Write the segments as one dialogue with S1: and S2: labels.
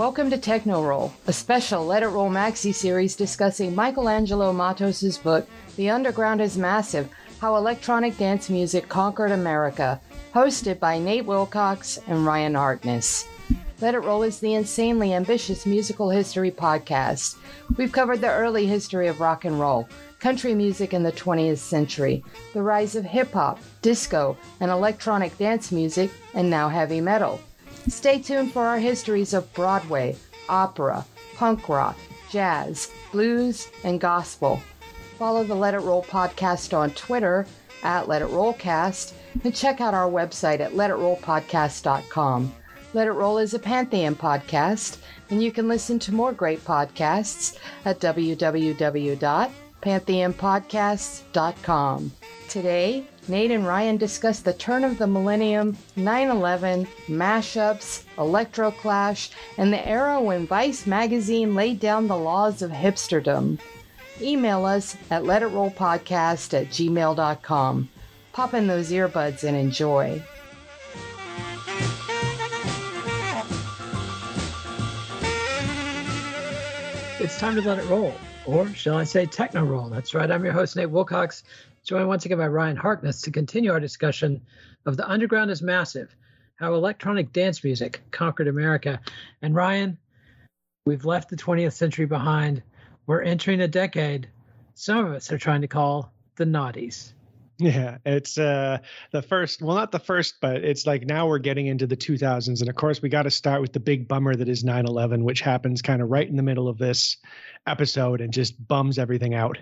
S1: Welcome to Techno Roll, a special Let It Roll maxi series discussing Michelangelo Matos' book, The Underground is Massive How Electronic Dance Music Conquered America, hosted by Nate Wilcox and Ryan Hartness. Let It Roll is the insanely ambitious musical history podcast. We've covered the early history of rock and roll, country music in the 20th century, the rise of hip hop, disco, and electronic dance music, and now heavy metal. Stay tuned for our histories of Broadway, opera, punk rock, jazz, blues, and gospel. Follow the Let It Roll podcast on Twitter at Let It Rollcast and check out our website at letitrollpodcast.com. Let It Roll is a Pantheon podcast, and you can listen to more great podcasts at www.pantheonpodcasts.com. Today, Nate and Ryan discuss the turn of the millennium, 9 11, mashups, electroclash, and the era when Vice magazine laid down the laws of hipsterdom. Email us at letitrollpodcast at gmail.com. Pop in those earbuds and enjoy.
S2: It's time to let it roll, or shall I say techno roll? That's right. I'm your host, Nate Wilcox, joined once again by Ryan Harkness to continue our discussion of The Underground is Massive How Electronic Dance Music Conquered America. And Ryan, we've left the 20th century behind. We're entering a decade some of us are trying to call the naughties.
S3: Yeah, it's uh the first, well not the first, but it's like now we're getting into the 2000s and of course we got to start with the big bummer that is 9/11 which happens kind of right in the middle of this episode and just bums everything out.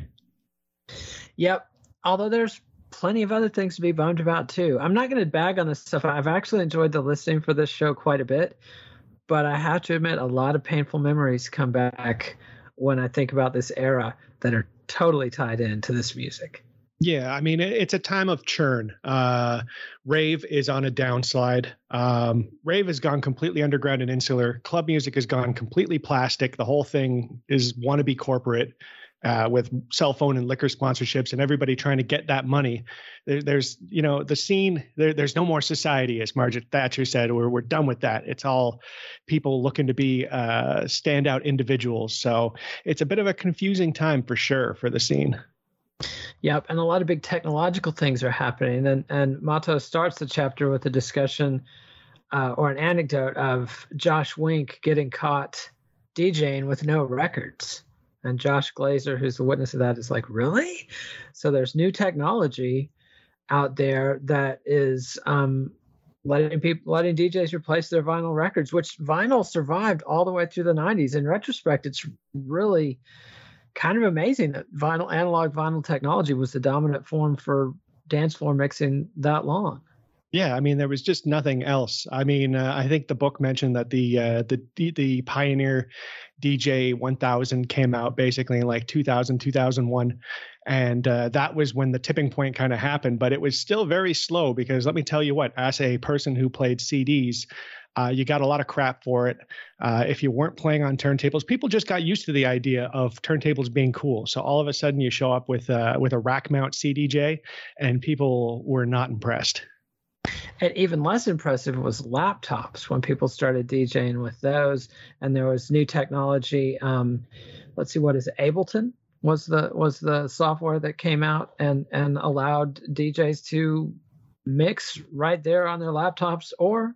S2: Yep. Although there's plenty of other things to be bummed about too. I'm not going to bag on this stuff. I've actually enjoyed the listening for this show quite a bit, but I have to admit a lot of painful memories come back when I think about this era that are totally tied into this music.
S3: Yeah, I mean it's a time of churn. Uh, rave is on a downslide. Um, rave has gone completely underground and insular. Club music has gone completely plastic. The whole thing is wannabe corporate uh, with cell phone and liquor sponsorships and everybody trying to get that money. There, there's, you know, the scene, there, there's no more society, as Margaret Thatcher said, we're, we're done with that. It's all people looking to be uh, standout individuals. So it's a bit of a confusing time for sure for the scene.
S2: Yep, and a lot of big technological things are happening. And, and Matos starts the chapter with a discussion uh, or an anecdote of Josh Wink getting caught DJing with no records and Josh Glazer, who's the witness of that, is like, really? So there's new technology out there that is um, letting people, letting DJs replace their vinyl records, which vinyl survived all the way through the 90s. In retrospect, it's really kind of amazing that vinyl, analog vinyl technology was the dominant form for dance floor mixing that long.
S3: Yeah, I mean there was just nothing else. I mean, uh, I think the book mentioned that the uh, the the Pioneer DJ 1000 came out basically in like 2000 2001 and uh, that was when the tipping point kind of happened but it was still very slow because let me tell you what as a person who played CDs uh, you got a lot of crap for it. Uh, if you weren't playing on turntables, people just got used to the idea of turntables being cool. So all of a sudden, you show up with uh, with a rack mount CDJ, and people were not impressed.
S2: And even less impressive was laptops when people started DJing with those, and there was new technology. Um, let's see, what is it? Ableton was the was the software that came out and and allowed DJs to mix right there on their laptops or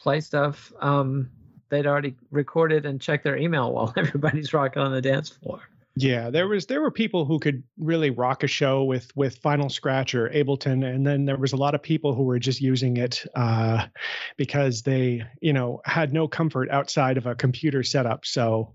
S2: play stuff um, they'd already recorded and check their email while everybody's rocking on the dance floor.
S3: Yeah, there was there were people who could really rock a show with with Final Scratch or Ableton, and then there was a lot of people who were just using it uh, because they you know had no comfort outside of a computer setup. So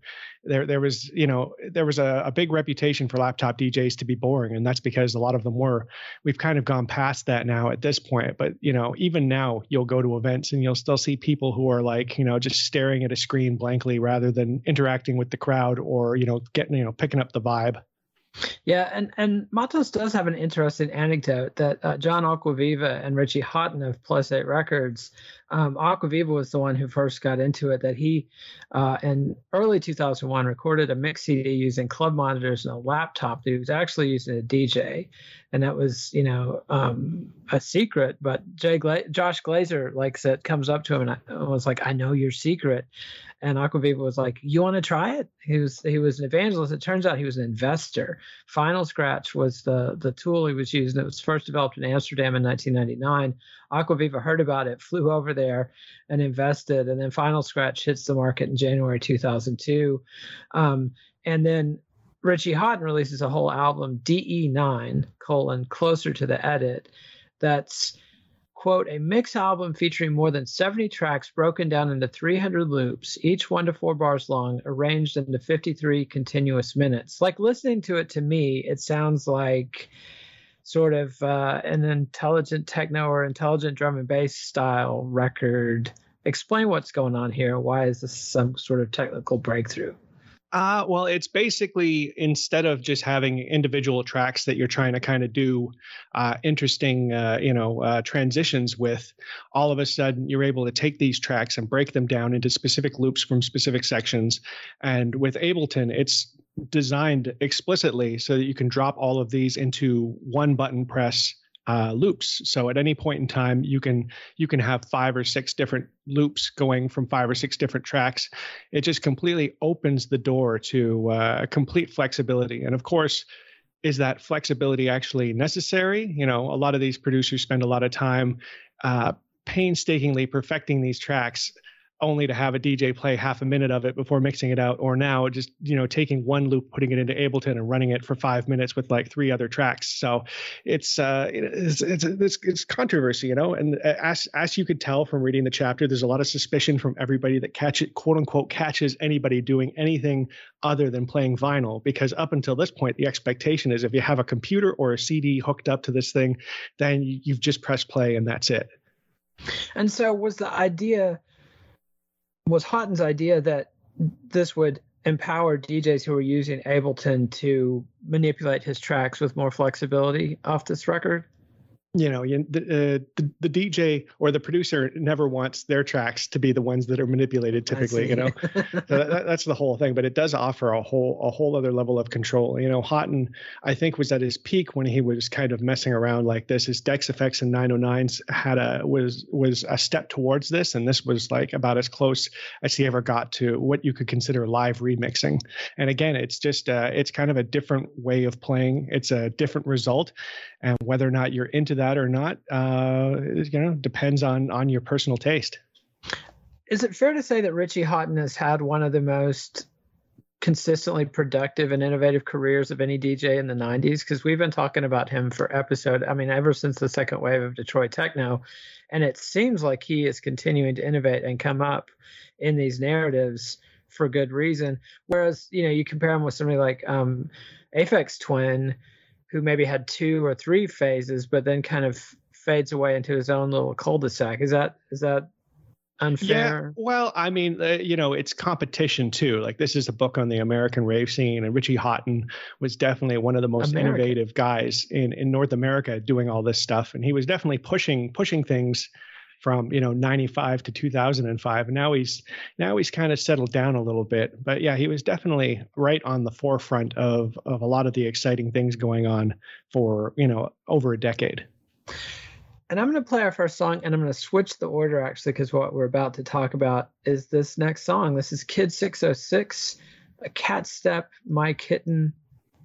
S3: there there was you know there was a, a big reputation for laptop DJs to be boring, and that's because a lot of them were. We've kind of gone past that now at this point, but you know even now you'll go to events and you'll still see people who are like you know just staring at a screen blankly rather than interacting with the crowd or you know getting you know picking up the vibe.
S2: Yeah, and and Matos does have an interesting anecdote that uh, John Acquaviva and Richie Hawtin of Plus Eight Records um, Acquaviva was the one who first got into it. That he, uh, in early 2001, recorded a mix CD using club monitors and a laptop. That he was actually using a DJ, and that was you know um, a secret. But Jay Gla- Josh Glazer likes it, comes up to him and I, was like, "I know your secret," and Acquaviva was like, "You want to try it?" He was he was an evangelist. It turns out he was an investor. Final Scratch was the the tool he was using. It was first developed in Amsterdam in 1999. Acquaviva heard about it, flew over there, and invested. And then Final Scratch hits the market in January 2002. Um, and then Richie Hawtin releases a whole album, DE9 colon closer to the edit. That's quote, a mix album featuring more than 70 tracks broken down into 300 loops, each one to four bars long, arranged into 53 continuous minutes. Like listening to it to me, it sounds like sort of uh, an intelligent techno or intelligent drum and bass style record. Explain what's going on here. Why is this some sort of technical breakthrough?
S3: Uh, well, it's basically instead of just having individual tracks that you're trying to kind of do uh, interesting, uh, you know, uh, transitions with, all of a sudden you're able to take these tracks and break them down into specific loops from specific sections. And with Ableton, it's designed explicitly so that you can drop all of these into one button press uh, loops. So at any point in time, you can you can have five or six different loops going from five or six different tracks. It just completely opens the door to uh, complete flexibility. And of course, is that flexibility actually necessary? You know, a lot of these producers spend a lot of time uh, painstakingly perfecting these tracks only to have a DJ play half a minute of it before mixing it out, or now just you know taking one loop, putting it into Ableton, and running it for five minutes with like three other tracks. So it's uh, it's, it's it's it's, controversy, you know. And as as you could tell from reading the chapter, there's a lot of suspicion from everybody that catch it, quote unquote, catches anybody doing anything other than playing vinyl, because up until this point, the expectation is if you have a computer or a CD hooked up to this thing, then you've just pressed play and that's it.
S2: And so was the idea was Hawtin's idea that this would empower DJs who were using Ableton to manipulate his tracks with more flexibility off this record?
S3: You know you, the, uh, the, the dj or the producer never wants their tracks to be the ones that are manipulated typically you know? So that, that's the whole thing but it does offer a whole a whole other level of control. You know Hawtin i think was at his peak when he was kind of messing around like this. His Decks EFX and 909s had a was was a step towards this and this was like about as close as he ever got to what you could consider live remixing. And again it's just uh, it's kind of a different way of playing. It's a different result and whether or not you're into that or not, uh, you know, depends on on your personal taste.
S2: Is it fair to say that Richie Hawtin has had one of the most consistently productive and innovative careers of any DJ in the 90s? Because we've been talking about him for episode, I mean, ever since the second wave of Detroit techno, and it seems like he is continuing to innovate and come up in these narratives for good reason. Whereas, you know, you compare him with somebody like um, Aphex Twin who maybe had two or three phases, but then kind of fades away into his own little cul-de-sac. Is that is that unfair?
S3: Yeah, well, I mean, uh, you know, it's competition too. Like this is a book on the American rave scene, and Richie Hawtin was definitely one of the most American. innovative guys in in North America doing all this stuff, and he was definitely pushing pushing things from you know 95 to 2005 and now he's now he's kind of settled down a little bit but yeah he was definitely right on the forefront of of a lot of the exciting things going on for you know over a decade
S2: and I'm going to play our first song, and I'm going to switch the order actually, because what we're about to talk about is this next song. This is Kid 606, a cat step, my kitten,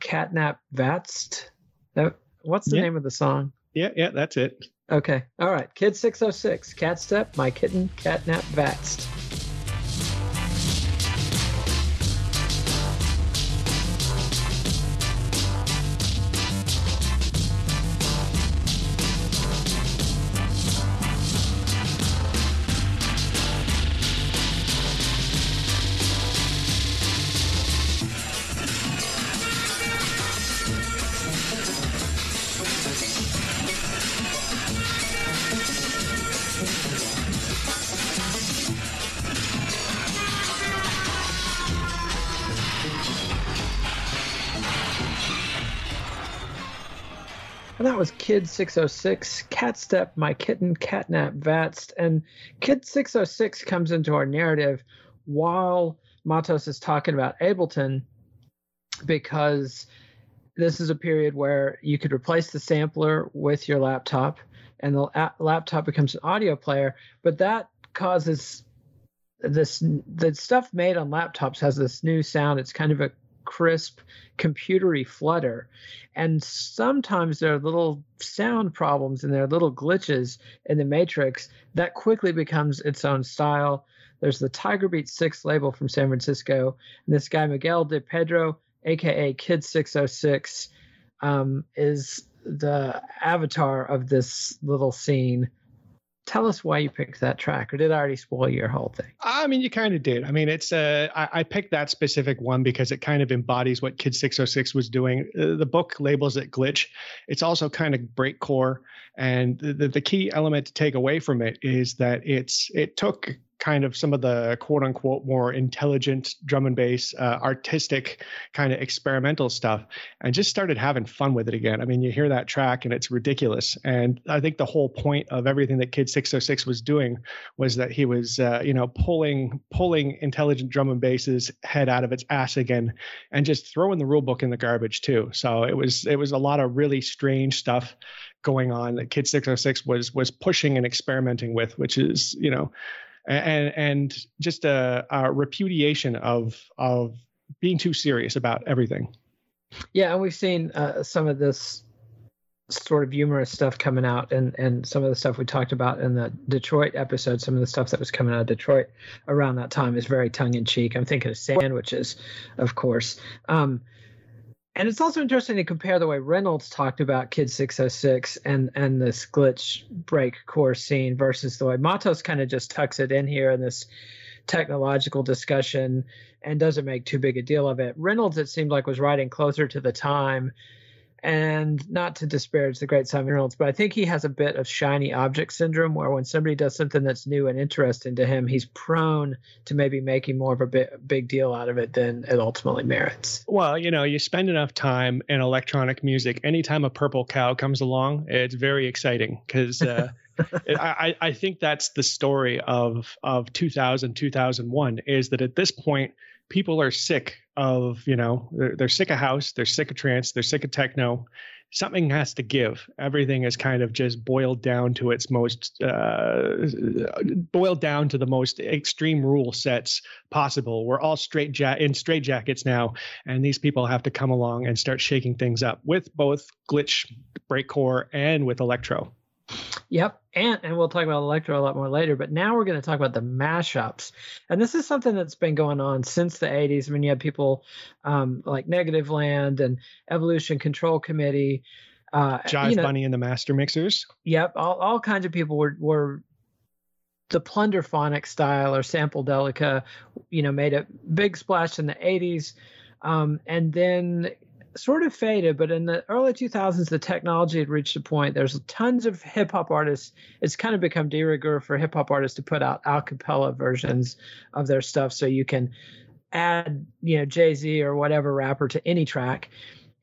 S2: catnap vatst. what's the yeah. name of the song?
S3: Yeah, yeah, that's it.
S2: Okay. All right. Kid 606, Cat Step, My Kitten, Catnap Vatst. Kid 606, Catstep, My Kitten, Catnap, Vatst. And Kid 606 comes into our narrative while Matos is talking about Ableton because this is a period where you could replace the sampler with your laptop and the laptop becomes an audio player, but that causes this the stuff made on laptops has this new sound. It's kind of a crisp computery flutter. And sometimes there are little sound problems and there are little glitches in the matrix that quickly becomes its own style. There's the Tigerbeat6 label from san francisco and this guy miguel de pedro aka kid 606 um, is the avatar of this little scene tell us why you picked that track or did i already spoil your whole thing?
S3: I mean you kind of did. I mean it's uh I, I, picked that specific one because it kind of embodies what kid 606 was doing. Uh, the book labels it glitch. It's also kind of breakcore and the, the key element to take away from it is that it's it took kind of some of the quote unquote more intelligent drum and bass, uh, artistic kind of experimental stuff, and just started having fun with it again. I mean, you hear that track and it's ridiculous. And I think the whole point of everything that Kid 606 was doing was that he was, uh, you know, pulling pulling intelligent drum and bass's head out of its ass again, and just throwing the rule book in the garbage too. So it was it was a lot of really strange stuff going on that Kid 606 was was pushing and experimenting with, which is you know and and just a, a repudiation of of being too serious about everything.
S2: Yeah, and we've seen uh, some of this sort of humorous stuff coming out and and some of the stuff we talked about in the Detroit episode some of the stuff that was coming out of Detroit around that time is very tongue in cheek I'm thinking of sandwiches of course um, and it's also interesting to compare the way Reynolds talked about Kid 606 and and this glitch break core scene versus the way Matos kind of just tucks it in here in this technological discussion and doesn't make too big a deal of it. Reynolds, it seemed like, was writing closer to the time and not to disparage the great Simon Reynolds, but I think he has a bit of shiny object syndrome where when somebody does something that's new and interesting to him, he's prone to maybe making more of a big deal out of it than it ultimately merits.
S3: Well, you know, you spend enough time in electronic music. Anytime a purple cow comes along, it's very exciting because. Uh, I, I think that's the story of of 2000 2001 is that at this point people are sick of you know they're, they're sick of house they're sick of trance they're sick of techno. Something has to give. Everything is kind of just boiled down to its most uh, boiled down to the most extreme rule sets possible. We're all straight ja- in straight jackets now and these people have to come along and start shaking things up with both glitch breakcore and with electro
S2: Yep, and and we'll talk about electro a lot more later. But now we're going to talk about the mashups, and this is something that's been going on since the '80s. I mean, you had people um, like Negativland and Evolution Control Committee,
S3: uh, Jive you know, Bunny and the Master Mixers.
S2: Yep, all all kinds of people were were the plunderphonic style or sample-delica, you know, made a big splash in the '80s. Um, and then sort of faded, but in the early 2000s, the technology had reached a point. There's tons of hip hop artists. It's kind of become de rigueur for hip hop artists to put out a cappella versions of their stuff, so you can add, you know, Jay Z or whatever rapper to any track.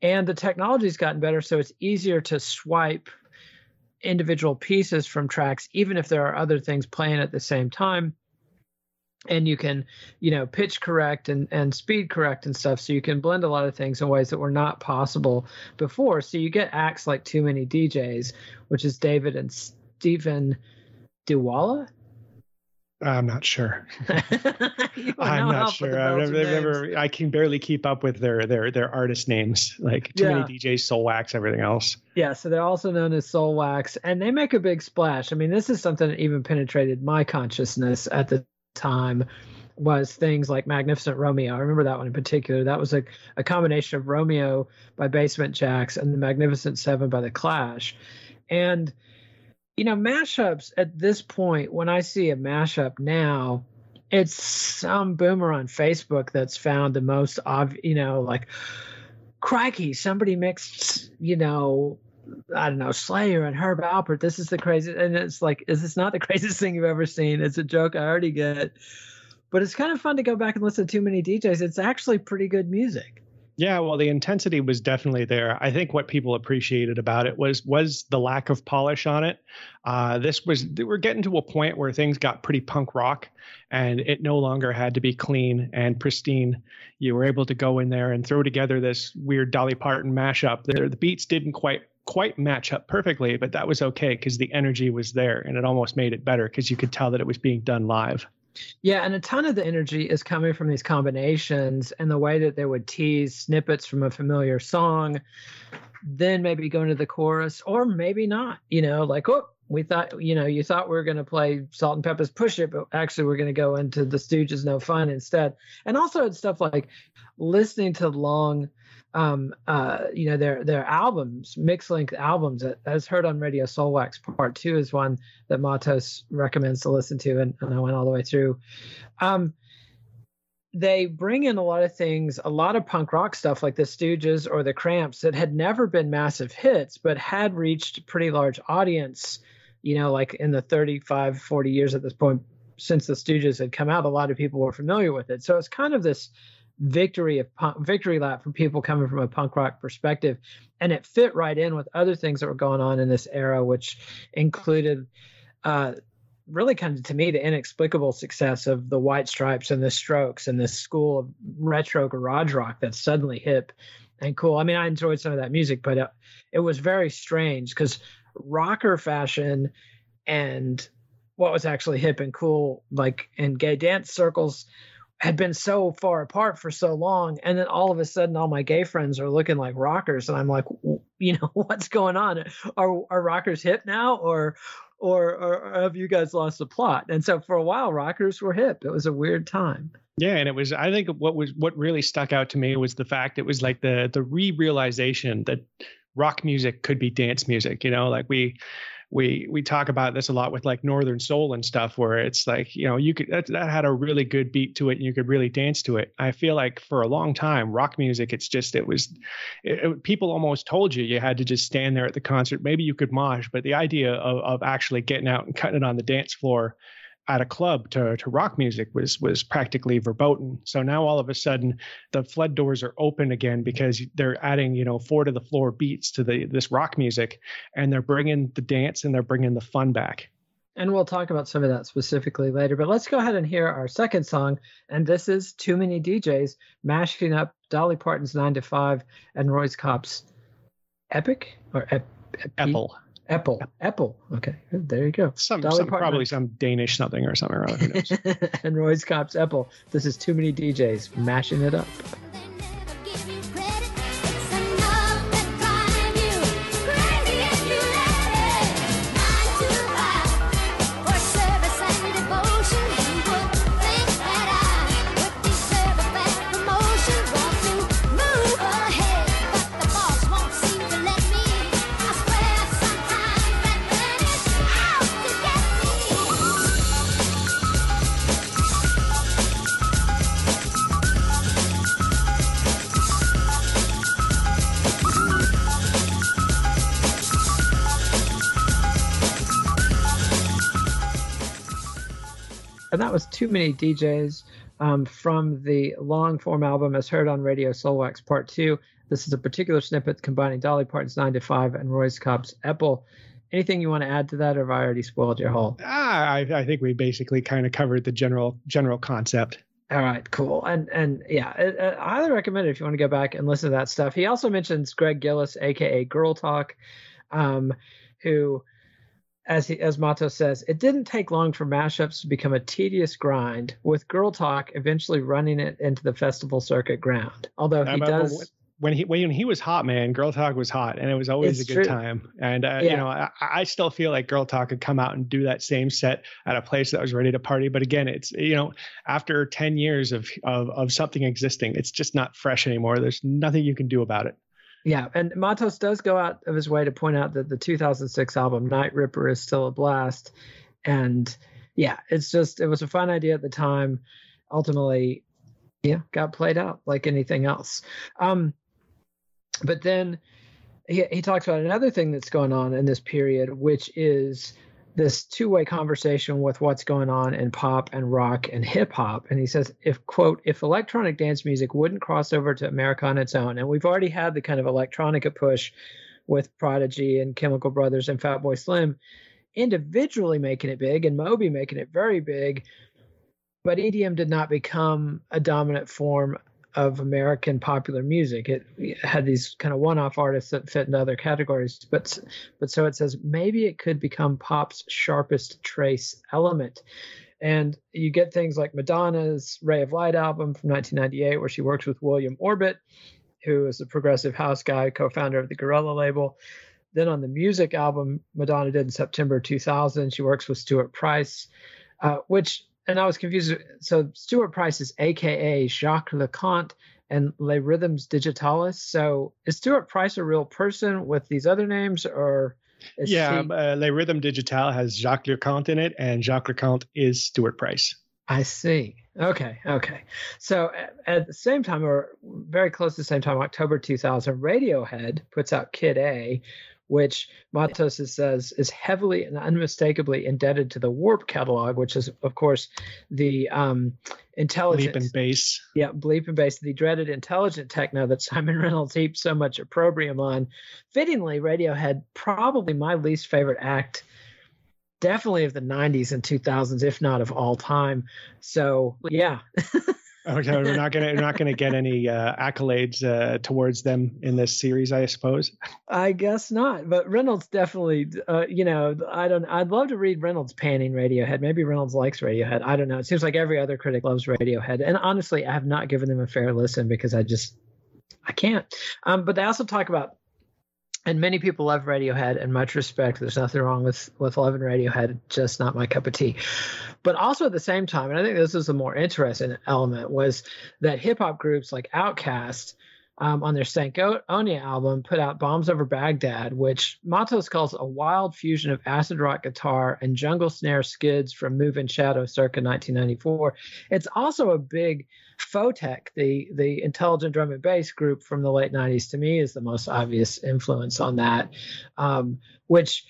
S2: And the technology's gotten better, so it's easier to swipe individual pieces from tracks, even if there are other things playing at the same time and you can you know pitch correct and and speed correct and stuff so you can blend a lot of things in ways that were not possible before so you get acts like too many djs which is david and stephen Dewaele.
S3: I'm not sure. I'm not sure. I've never, never, I can barely keep up with their their their artist names. Like too yeah. many DJs, Soulwax, everything else.
S2: Yeah, so they're also known as Soulwax, and they make a big splash. I mean, this is something that even penetrated my consciousness at the time was things like Magnificent Romeo. I remember that one in particular. That was a, a combination of Romeo by Basement Jaxx and the Magnificent Seven by The Clash. And, you know, mashups at this point, when I see a mashup now, it's some boomer on Facebook that's found the most obvious, you know, like, crikey, somebody mixed, you know, I don't know, Slayer and Herb Alpert. This is the craziest. And it's like, is this not the craziest thing you've ever seen? It's a joke I already get. But it's kind of fun to go back and listen to too many DJs. It's actually pretty good music.
S3: Yeah, well, the intensity was definitely there. I think what people appreciated about it was was the lack of polish on it. Uh, this was we're getting to a point where things got pretty punk rock, and it no longer had to be clean and pristine. You were able to go in there and throw together this weird Dolly Parton mashup. There, the beats didn't quite quite match up perfectly, but that was okay because the energy was there, and it almost made it better because you could tell that it was being done live.
S2: Yeah, and a ton of the energy is coming from these combinations and the way that they would tease snippets from a familiar song, then maybe go into the chorus, or maybe not. You know, like, oh, we thought, you know, you thought we were going to play Salt-N-Pepa's Push It, but actually we're going to go into the Stooges No Fun instead. And also it's stuff like listening to long um, uh, you know, their their albums, mixed length albums, as heard on Radio Soulwax Part Two is one that Matos recommends to listen to, and, and I went all the way through. Um, they bring in a lot of things, a lot of punk rock stuff like the Stooges or the Cramps that had never been massive hits, but had reached pretty large audience, you know, like in the 35, 40 years at this point since the Stooges had come out, a lot of people were familiar with it. So it's kind of this victory of punk, victory lap for people coming from a punk rock perspective, and it fit right in with other things that were going on in this era, which included. Uh, really kind of to me the inexplicable success of the white stripes and the strokes and this school of retro garage rock that's suddenly hip and cool i mean i enjoyed some of that music but it, it was very strange because rocker fashion and what was actually hip and cool like in gay dance circles had been so far apart for so long and then all of a sudden all my gay friends are looking like rockers and i'm like you know what's going on are are rockers hip now or or, or have you guys lost the plot and so for a while rockers were hip it was a weird time
S3: yeah, and it was. I think what was what really stuck out to me was the fact it was like the the re-realization that rock music could be dance music. You know, like we we we talk about this a lot with like northern soul and stuff where it's like you know you could that, that had a really good beat to it and you could really dance to it. I feel like for a long time rock music it's just it was it, it, people almost told you you had to just stand there at the concert. Maybe you could mosh but the idea of, of actually getting out and cutting it on the dance floor at a club to, to rock music was was practically verboten. So now all of a sudden the flood doors are open again because they're adding you know four to the floor beats to the this rock music, and they're bringing the dance and they're bringing the fun back.
S2: And we'll talk about some of that specifically later. But let's go ahead and hear our second song, and this is "Too Many DJs" mashing up Dolly Parton's Nine to Five and Röyksopp's "Epic" or ep-
S3: Apple.
S2: Apple. Apple. Okay, there you go.
S3: Some, some probably some Danish something or something or other.
S2: Who knows? and Röyksopp's Apple. This is too many DJs mashing it up. Too Many DJs um, from the long form album as heard on Radio Soulwax Part 2. This is a particular snippet combining Dolly Parton's 9 to 5 and Röyksopp's Apple. Anything you want to add to that, or have I already spoiled your whole?
S3: Ah, I, I think we basically kind of covered the general general concept.
S2: All right, cool. And and yeah, I, I highly recommend it if you want to go back and listen to that stuff. He also mentions Greg Gillis, aka Girl Talk, um, who as he, as Matos says, it didn't take long for mashups to become a tedious grind, with Girl Talk eventually running it into the festival circuit ground. Although he does.
S3: When he when he was hot, man, Girl Talk was hot, and it was always a good true. time. And uh, yeah. you know, I, I, still feel like Girl Talk could come out and do that same set at a place that was ready to party. But again, it's you know, after ten years of of of something existing, it's just not fresh anymore. There's nothing you can do about it.
S2: Yeah, and Matos does go out of his way to point out that the 2006 album Night Ripper is still a blast, and yeah, it's just it was a fun idea at the time. Ultimately, yeah, got played out like anything else. Um, but then he he talks about another thing that's going on in this period, which is this two-way conversation with what's going on in pop and rock and hip hop and he says if quote if electronic dance music wouldn't cross over to america on its own and we've already had the kind of electronica push with prodigy and chemical brothers and fatboy slim individually making it big and moby making it very big but edm did not become a dominant form of American popular music. It, had these kind of one-off artists that fit into other categories, but but so it says maybe it could become pop's sharpest trace element. And you get things like Madonna's Ray of Light album from 1998, where she works with William Orbit, who is a progressive house guy, co-founder of the Guerilla label. Then on the music album Madonna did in September 2000, she works with Stuart Price, uh, which and I was confused. So Stuart Price is AKA Jacques Lu Cont and Les Rythmes Digitales. So is Stuart Price a real person with these other names, or
S3: yeah, he... uh, Les Rhythms Digital has Jacques Lu Cont in it, and Jacques Lu Cont is Stuart Price.
S2: I see. Okay, okay. So at, at the same time, or very close to the same time, October 2000, Radiohead puts out Kid A, which Matos says is heavily and unmistakably indebted to the Warp catalog, which is, of course, the um, intelligent
S3: bleep and bass.
S2: Yeah, bleep and bass, the dreaded intelligent techno that Simon Reynolds heaped so much opprobrium on. Fittingly, Radiohead probably my least favorite act definitely of the 90s and 2000s if not of all time so yeah
S3: Okay, we're not gonna we're not gonna get any uh, accolades uh, towards them in this series, I suppose.
S2: I guess not, but Reynolds definitely. Uh, you know, I don't. I'd love to read Reynolds panning Radiohead. Maybe Reynolds likes Radiohead. I don't know. It seems like every other critic loves Radiohead, and honestly, I have not given them a fair listen because I just I can't. Um, but they also talk about and many people love Radiohead and much respect. There's nothing wrong with with loving Radiohead, just not my cup of tea. But also at the same time, and I think this is a more interesting element, was that hip hop groups like Outkast um, on their Stankonia album put out Bombs Over Baghdad, which Matos calls a wild fusion of acid rock guitar and jungle snare skids from Moving Shadow circa 1994. It's also a big Photek, the the intelligent drum and bass group from the late 90s, to me is the most obvious influence on that, um, which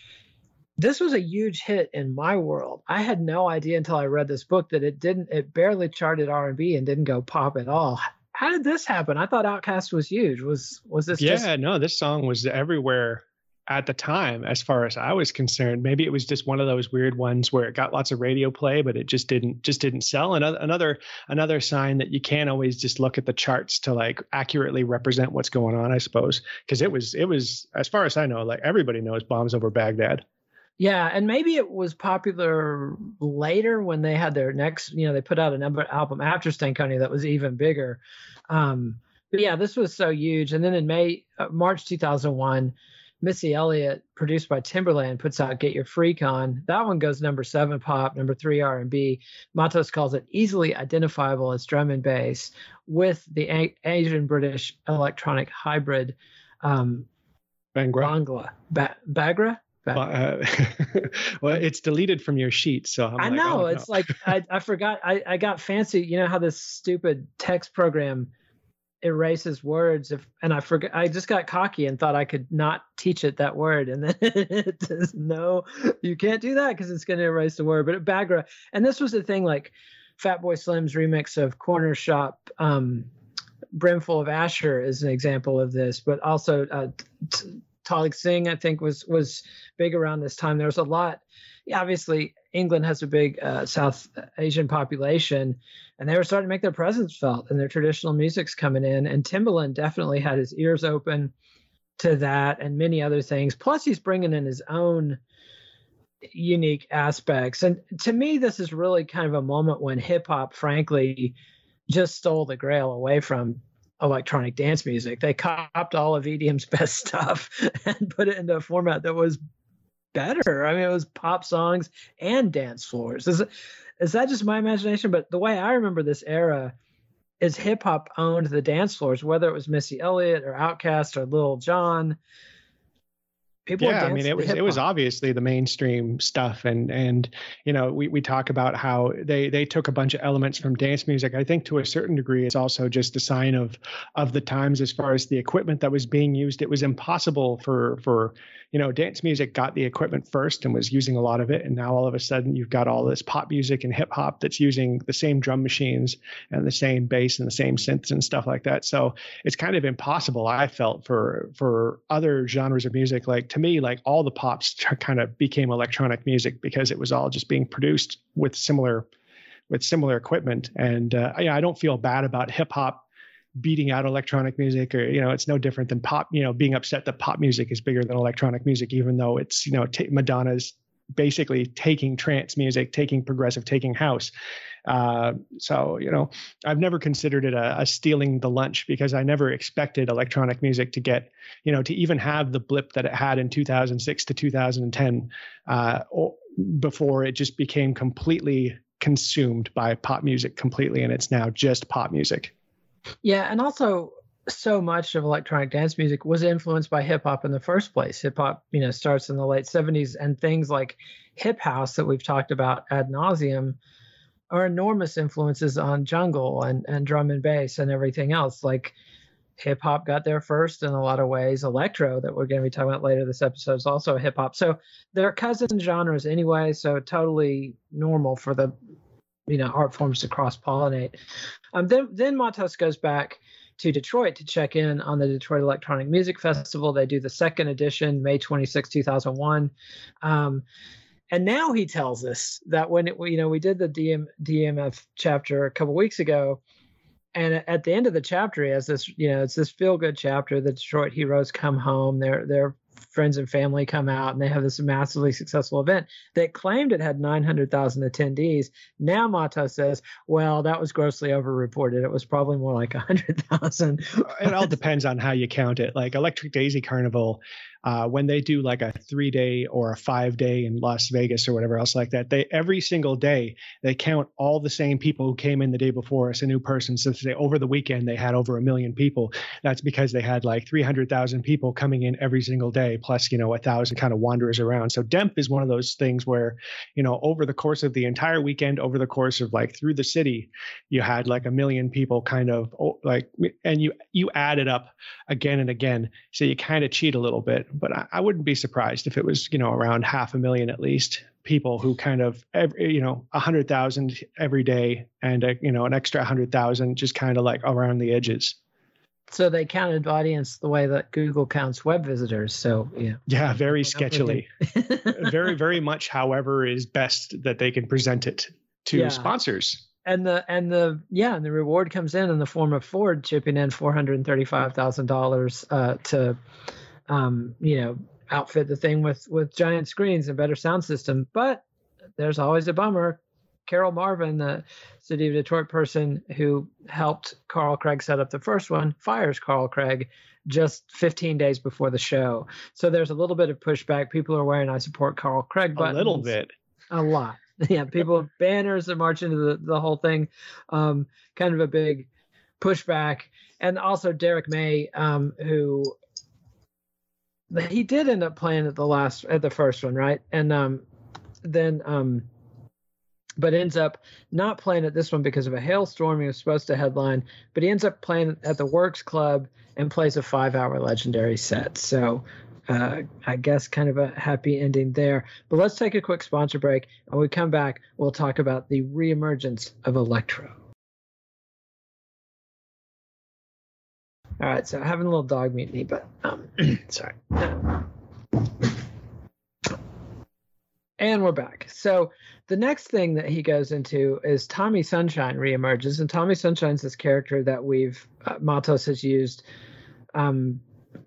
S2: this was a huge hit in my world. I had no idea until I read this book that it didn't it barely charted R&B and didn't go pop at all. How did this happen? I thought Outkast was huge. Was was this
S3: Yeah,
S2: just...
S3: no, this song was everywhere at the time as far as I was concerned. Maybe it was just one of those weird ones where it got lots of radio play but it just didn't just didn't sell. Another another another sign that you can't always just look at the charts to like accurately represent what's going on, I suppose, because it was it was as far as I know like everybody knows bombs over Baghdad.
S2: Yeah, and maybe it was popular later when they had their next, you know, they put out an album after Stankonia that was even bigger. Um, but yeah, this was so huge. And then in May, uh, March 2001, Missy Elliott, produced by Timbaland, puts out "Get Your Freak On." That one goes number seven pop, number three R and B. Matos calls it easily identifiable as drum and bass with the A- Asian British electronic hybrid. Um,
S3: Bhangra.
S2: Bangla. Ba- Bagra.
S3: Uh, well, it's deleted from your sheet, so I'm
S2: i
S3: like,
S2: know
S3: oh,
S2: it's
S3: no.
S2: like I, I forgot. I, I got fancy. You know how this stupid text program erases words if and I forgot I just got cocky and thought I could not teach it that word and then it says no you can't do that because it's going to erase the word but Bagra and this was the thing like Fatboy Slim's remix of Cornershop um Brimful of Asha is an example of this but also uh, t- Talvin Singh I think was was big around this time there was a lot yeah, obviously England has a big uh, South Asian population, and they were starting to make their presence felt, and their traditional music's coming in. And Timbaland definitely had his ears open to that and many other things. Plus, he's bringing in his own unique aspects. And to me, this is really kind of a moment when hip hop, frankly, just stole the grail away from electronic dance music. They copped all of EDM's best stuff and put it into a format that was better. I mean, it was pop songs and dance floors. Is is that just my imagination? But the way I remember this era is hip hop owned the dance floors, whether it was Missy Elliott or Outkast or Lil Jon. People
S3: yeah i mean it was it was obviously the mainstream stuff and and you know we, we talk about how they they took a bunch of elements from dance music. I think to a certain degree it's also just a sign of of the times as far as the equipment that was being used. It was impossible for for you know dance music got the equipment first and was using a lot of it and now all of a sudden you've got all this pop music and hip hop that's using the same drum machines and the same bass and the same synths and stuff like that. So it's kind of impossible i felt for for other genres of music like to me, like all the pops kind of became electronic music because it was all just being produced with similar with similar equipment. And uh, I, I don't feel bad about hip hop beating out electronic music or you know it's no different than pop you know being upset that pop music is bigger than electronic music even though it's you know t- madonna's basically taking trance music taking progressive taking house uh, so you know, I've never considered it a, a, stealing the lunch because I never expected electronic music to get, you know, to even have the blip that it had in 2006 to 2010, uh, before it just became completely consumed by pop music completely, and it's now just pop music.
S2: Yeah, and also so much of electronic dance music was influenced by hip hop in the first place. Hip hop, you know, starts in the late 70s, and things like hip house that we've talked about ad nauseum are enormous influences on jungle and, and drum and bass and everything else. Like hip hop got there first in a lot of ways. Electro, that we're going to be talking about later this episode, is also hip hop. So they're cousin genres anyway. So totally normal for the you know art forms to cross pollinate. Um, then then goes back to Detroit to check in on the Detroit Electronic Music Festival. They do the second edition, May 26, 2001. Um, and now he tells us that when it, you know we did the DM, DMF chapter a couple weeks ago, and at the end of the chapter, he has this you know it's this feel good chapter. The Detroit heroes come home. They're they're friends and family come out and they have this massively successful event that claimed it had 900,000 attendees. Now Matos says, well, that was grossly overreported. It was probably more like 100,000.
S3: it all depends on how you count it. Like Electric Daisy Carnival uh, when they do like a three day or a five day in Las Vegas or whatever else like that, they every single day they count all the same people who came in the day before as a new person. So say over the weekend they had over a million people. That's because they had like 300,000 people coming in every single day, plus you know a thousand kind of wanderers around. So DEMF is one of those things where you know over the course of the entire weekend, over the course of like through the city, you had like a million people kind of like, and you you add it up again and again, so you kind of cheat a little bit but I, I, wouldn't be surprised if it was, you know, around half a million at least people who kind of, every, you know, a hundred thousand every day and, a, you know, an extra hundred thousand just kind of like around the edges.
S2: So they counted audience the way that Google counts web visitors. So yeah.
S3: Yeah, very sketchily. very, very much however is best that they can present it to yeah. sponsors
S2: and the and the yeah and the reward comes in in the form of ford chipping in four hundred and thirty five thousand uh, dollars to um, you know, outfit the thing with with giant screens and better sound system. But there's always a bummer. Carol Marvin, the city of Detroit person who helped Carl Craig set up the first one, fires Carl Craig just 15 days before the show. So there's a little bit of pushback. People are wearing I support Carl Craig buttons.
S3: A little bit.
S2: A lot. Yeah, people banners that march into the, the whole thing. Um, kind of a big pushback. And also Derrick May, um, who he did end up playing at the last at the first one, right? And um, then um, but ends up not playing at this one because of a hailstorm. He was supposed to headline, but he ends up playing at the Works Club and plays a five-hour legendary set. So uh, I guess kind of a happy ending there. But let's take a quick sponsor break. and we come back, we'll talk about the reemergence of electro. All right, so having a little dog mutiny, but um, sorry. And we're back. So the next thing that he goes into is Tommy Sunshine reemerges, and Tommy Sunshine's this character that we've uh, Matos has used um,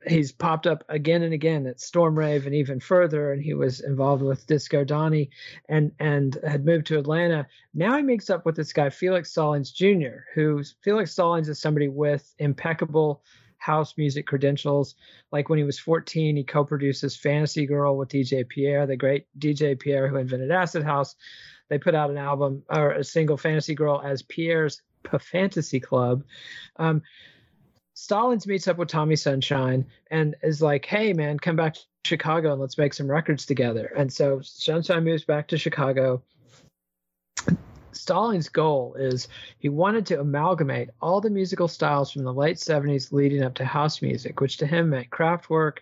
S2: he's popped up again and again at Storm Rave and even further, and he was involved with Disco Donnie and and had moved to Atlanta. Now he makes up with this guy Felix Stallings Jr., who Felix Stallings is somebody with impeccable house music credentials. Like when he was 14, he co-produces Fantasy Girl with DJ Pierre, the great DJ Pierre who invented Acid House. They put out an album or a single Fantasy Girl as Pierre's Fantasy Club. Um, Stallings meets up with Tommy Sunshine and is like, "Hey, man, come back to Chicago and let's make some records together." And so Sunshine moves back to Chicago. Stallings' goal is he wanted to amalgamate all the musical styles from the late 70s leading up to house music, which to him meant Kraftwerk,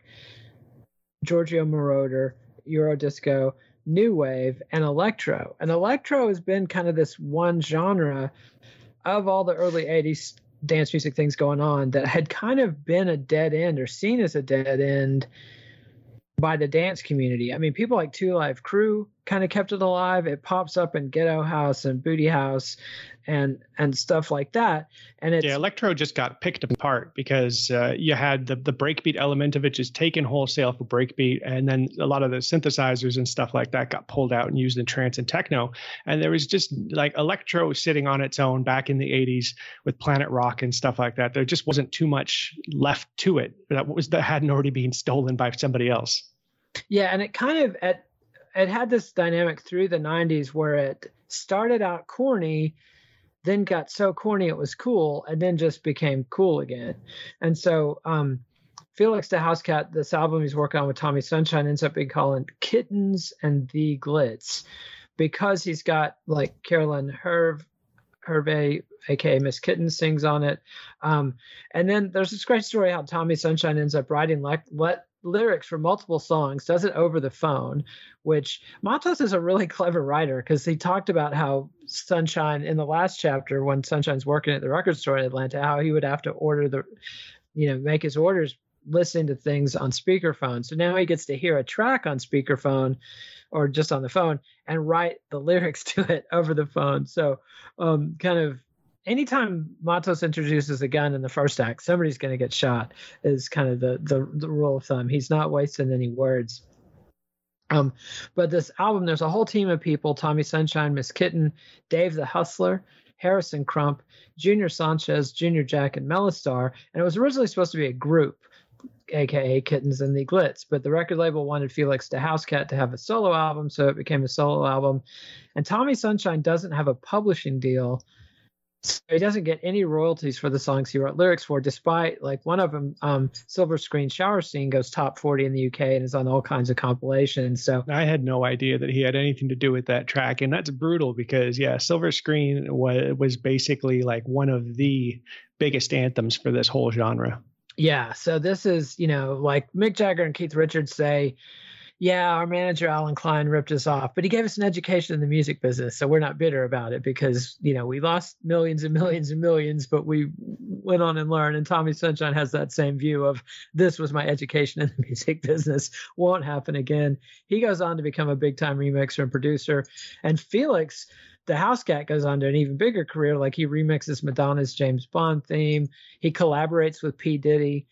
S2: Giorgio Moroder, Eurodisco, New Wave, and Electro. And Electro has been kind of this one genre of all the early 80s dance music things going on that had kind of been a dead end or seen as a dead end by the dance community. I mean, people like Two Live Crew kind of kept it alive. It pops up in Ghetto House and Booty House and and stuff like that. And it's
S3: yeah, electro just got picked apart because uh, you had the the breakbeat element of it just taken wholesale for breakbeat, and then a lot of the synthesizers and stuff like that got pulled out and used in trance and techno. And there was just like electro sitting on its own back in the '80s with Planet Rock and stuff like that. There just wasn't too much left to it that was that hadn't already been stolen by somebody else.
S2: Yeah, and it kind of at it had this dynamic through the 90s where it started out corny then got so corny it was cool and then just became cool again. And so um felix the housecat this album he's working on with tommy sunshine ends up being called kittens and the glitz because he's got like carolyn herve herve aka miss kittin sings on it. Um and then there's this great story how tommy sunshine ends up writing like let lyrics for multiple songs, does it over the phone, which Matos is a really clever writer because he talked about how Sunshine in the last chapter, when Sunshine's working at the record store in Atlanta, how he would have to order the, you know, make his orders listening to things on speakerphone. So now he gets to hear a track on speakerphone or just on the phone and write the lyrics to it over the phone. So um, kind of anytime Matos introduces a gun in the first act, somebody's going to get shot. Is kind of the, the the rule of thumb. He's not wasting any words. Um, but this album, there's a whole team of people: Tommy Sunshine, Miss Kittin, Dave the Hustler, Harrison Crump, Junior Sanchez, Junior Jack, and Melistar. And it was originally supposed to be a group, aka Kittens and the Glitz. But the record label wanted Felix the Housecat to have a solo album, so it became a solo album. And Tommy Sunshine doesn't have a publishing deal so he doesn't get any royalties for the songs he wrote lyrics for, despite like one of them, um, Silver Screen Shower Scene goes top 40 in the UK and is on all kinds of compilations. So
S3: I had no idea that he had anything to do with that track. And that's brutal because, yeah, Silver Screen was, was basically like one of the biggest anthems for this whole genre.
S2: Yeah. So this is, you know, like Mick Jagger and Keith Richards say, yeah, our manager Allen Klein ripped us off, but he gave us an education in the music business, so we're not bitter about it because you know we lost millions and millions and millions, but we went on and learned. And Tommy Sunshine has that same view of this was my education in the music business, won't happen again. He goes on to become a big time remixer and producer, and Felix. The house cat goes on to an even bigger career. Like he remixes Madonna's James Bond theme. He collaborates with P. Diddy.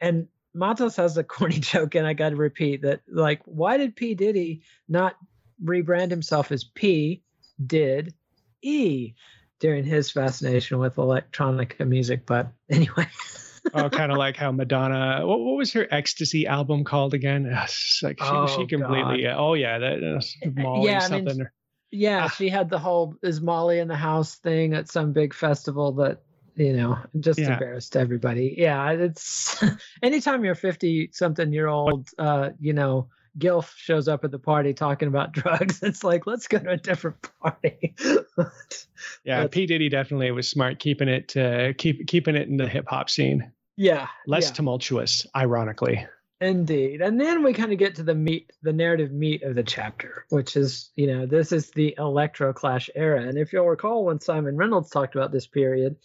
S2: And Matos has a corny joke, and I got to repeat that. Like, why did P Diddy not rebrand himself as P did E during his fascination with electronic music? But anyway.
S3: oh, kind of like how Madonna. What, what, was her ecstasy album called again? like she, oh, she completely. God. Oh yeah, that uh, Molly yeah, something. I mean,
S2: yeah, ah. she had the whole "Is Molly in the house" thing at some big festival that you know, just yeah. embarrassed everybody. Yeah, it's anytime you're 50 something year old, uh, you know, Gilf shows up at the party talking about drugs. It's like, let's go to a different party.
S3: yeah, but, P Diddy definitely was smart keeping it uh, keep keeping it in the hip hop scene.
S2: Yeah,
S3: less
S2: yeah.
S3: tumultuous, ironically.
S2: Indeed. And then we kind of get to the meat, the narrative meat of the chapter, which is, you know, this is the electro clash era. And if you'll recall when Simon Reynolds talked about this period,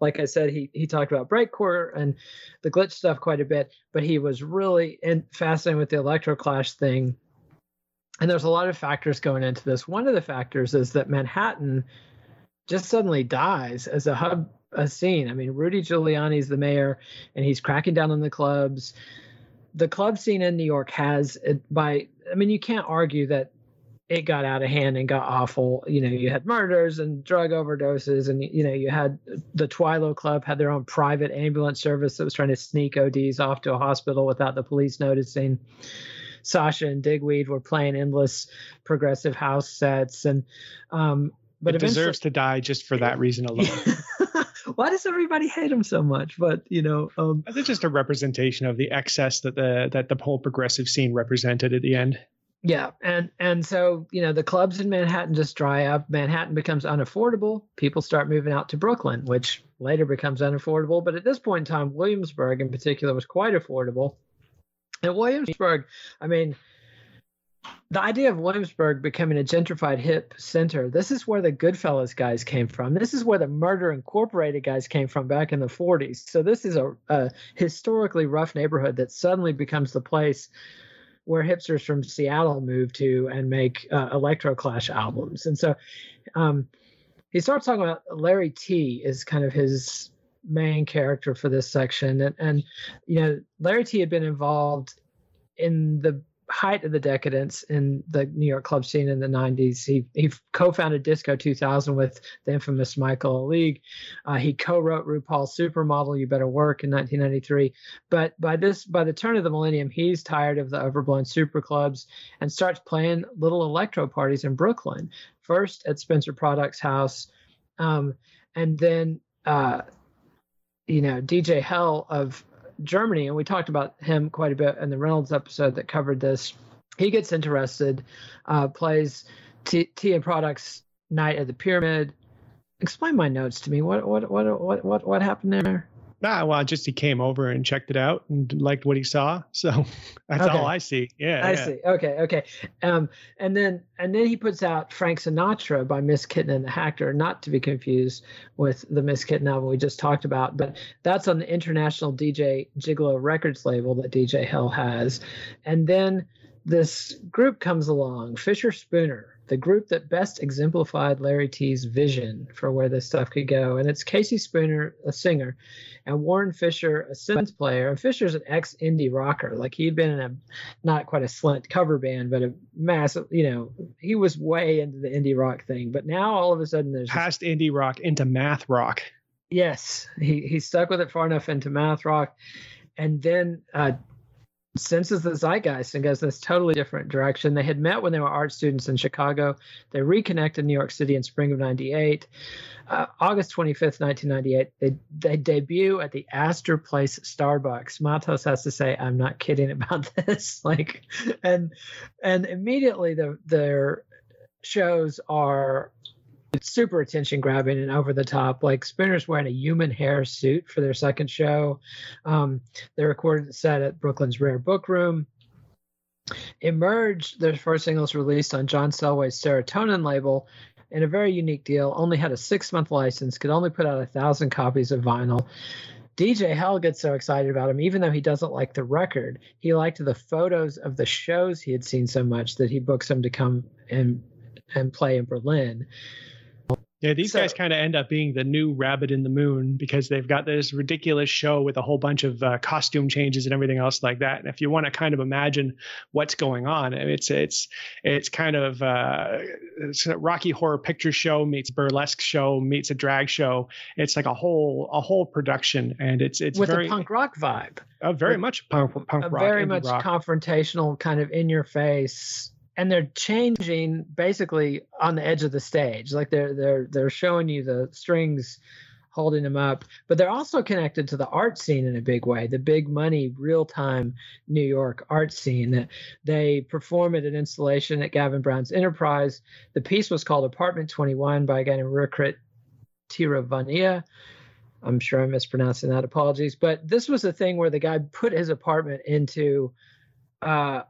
S2: like I said, he he talked about breakcore and the glitch stuff quite a bit, but he was really in, fascinated with the electro clash thing. And there's a lot of factors going into this. One of the factors is that Manhattan just suddenly dies as a hub a scene. I mean, Rudy Giuliani's the mayor and he's cracking down on the clubs the club scene in New York has by I mean you can't argue that it got out of hand and got awful. You know, you had murders and drug overdoses, and you know, you had the Twilo Club had their own private ambulance service that was trying to sneak ODs off to a hospital without the police noticing. Sasha and Digweed were playing endless progressive house sets, and um, but
S3: it deserves to die just for that reason alone.
S2: why does everybody hate him so much? But you know, um,
S3: it's just a representation of the excess that the that the whole progressive scene represented at the end.
S2: Yeah, and and so you know the clubs in Manhattan just dry up. Manhattan becomes unaffordable. People start moving out to Brooklyn, which later becomes unaffordable. But at this point in time, Williamsburg in particular was quite affordable. And Williamsburg, I mean, the idea of Williamsburg becoming a gentrified hip center, this is where the Goodfellas guys came from. This is where the Murder Incorporated guys came from back in the 40s. So this is a, a historically rough neighborhood that suddenly becomes the place where hipsters from Seattle move to and make uh, electro clash albums. And so um, he starts talking about Larry Tee is kind of his main character for this section. And, and you know, Larry Tee had been involved in the height of the decadence in the New York club scene in the 90s. He he co-founded Disco 2000 with the infamous Michael Alig. Uh, he co-wrote RuPaul's Supermodel You Better Work in 1993. But by this by the turn of the millennium, he's tired of the overblown super clubs and starts playing little electro parties in Brooklyn. First at Spencer Products House, um, and then uh, you know DJ Hell of Germany, and we talked about him quite a bit in the Reynolds episode that covered this. He gets interested, uh, plays T, Products Night at the Pyramid. Explain my notes to me. What what what what what what happened there?
S3: Nah, well, just he came over and checked it out and liked what he saw. So that's okay. all I see. Yeah,
S2: I
S3: yeah.
S2: see. Okay, okay. Um, and then and then he puts out Frank Sinatra by Miss Kittin and the Hacker, not to be confused with the Miss Kittin album we just talked about, but that's on the International DJ Gigolo Records label that DJ Hell has. And then this group comes along, Fischerspooner the group that best exemplified Larry Tee's vision for where this stuff could go. And it's Casey Spooner, a singer, and Warren Fischer, a synth player. And Fischer's an ex indie rocker. Like he'd been in a not quite a Slint cover band, but a massive, you know, he was way into the indie rock thing. But now all of a sudden there's
S3: past this, indie rock into math rock.
S2: Yes, he he stuck with it far enough into math rock. And then uh, senses the zeitgeist and goes in this totally different direction. They had met when they were art students in Chicago. They reconnect in New York City in spring of 98. Uh, August 25th, 1998, they, they debut at the Astor Place Starbucks. Matos has to say, I'm not kidding about this. like, and, and immediately the, their shows are it's super attention grabbing and over the top. Like Spooner's wearing a human hair suit for their second show. Um, they recorded the set at Brooklyn's Rare Book Room. Emerge, their first singles released on John Selway's Serotonin label in a very unique deal. Only had a six month license, could only put out a thousand copies of vinyl. DJ Hell gets so excited about him, even though he doesn't like the record. He liked the photos of the shows he had seen so much that he books him to come and and play in Berlin.
S3: Yeah, these so, guys kind of end up being the new Rabbit in the Moon because they've got this ridiculous show with a whole bunch of uh, costume changes and everything else like that. And if you want to kind of imagine what's going on, it's it's it's kind of uh, it's a Rocky Horror Picture Show meets burlesque show meets a drag show. It's like a whole a whole production, and it's it's
S2: with
S3: very,
S2: a punk rock vibe.
S3: Uh, very with, much punk punk rock,
S2: very much
S3: rock.
S2: confrontational, kind of in your face and they're changing basically on the edge of the stage. Like they're they're they're showing you the strings holding them up but they're also connected to the art scene in a big way the big money real time new york art scene. They perform at an installation at gavin brown's enterprise. The piece was called apartment 21 by a guy named Rirkrit Tiravanija. i'm sure i'm mispronouncing that apologies. But this was a thing where the guy put his apartment into uh,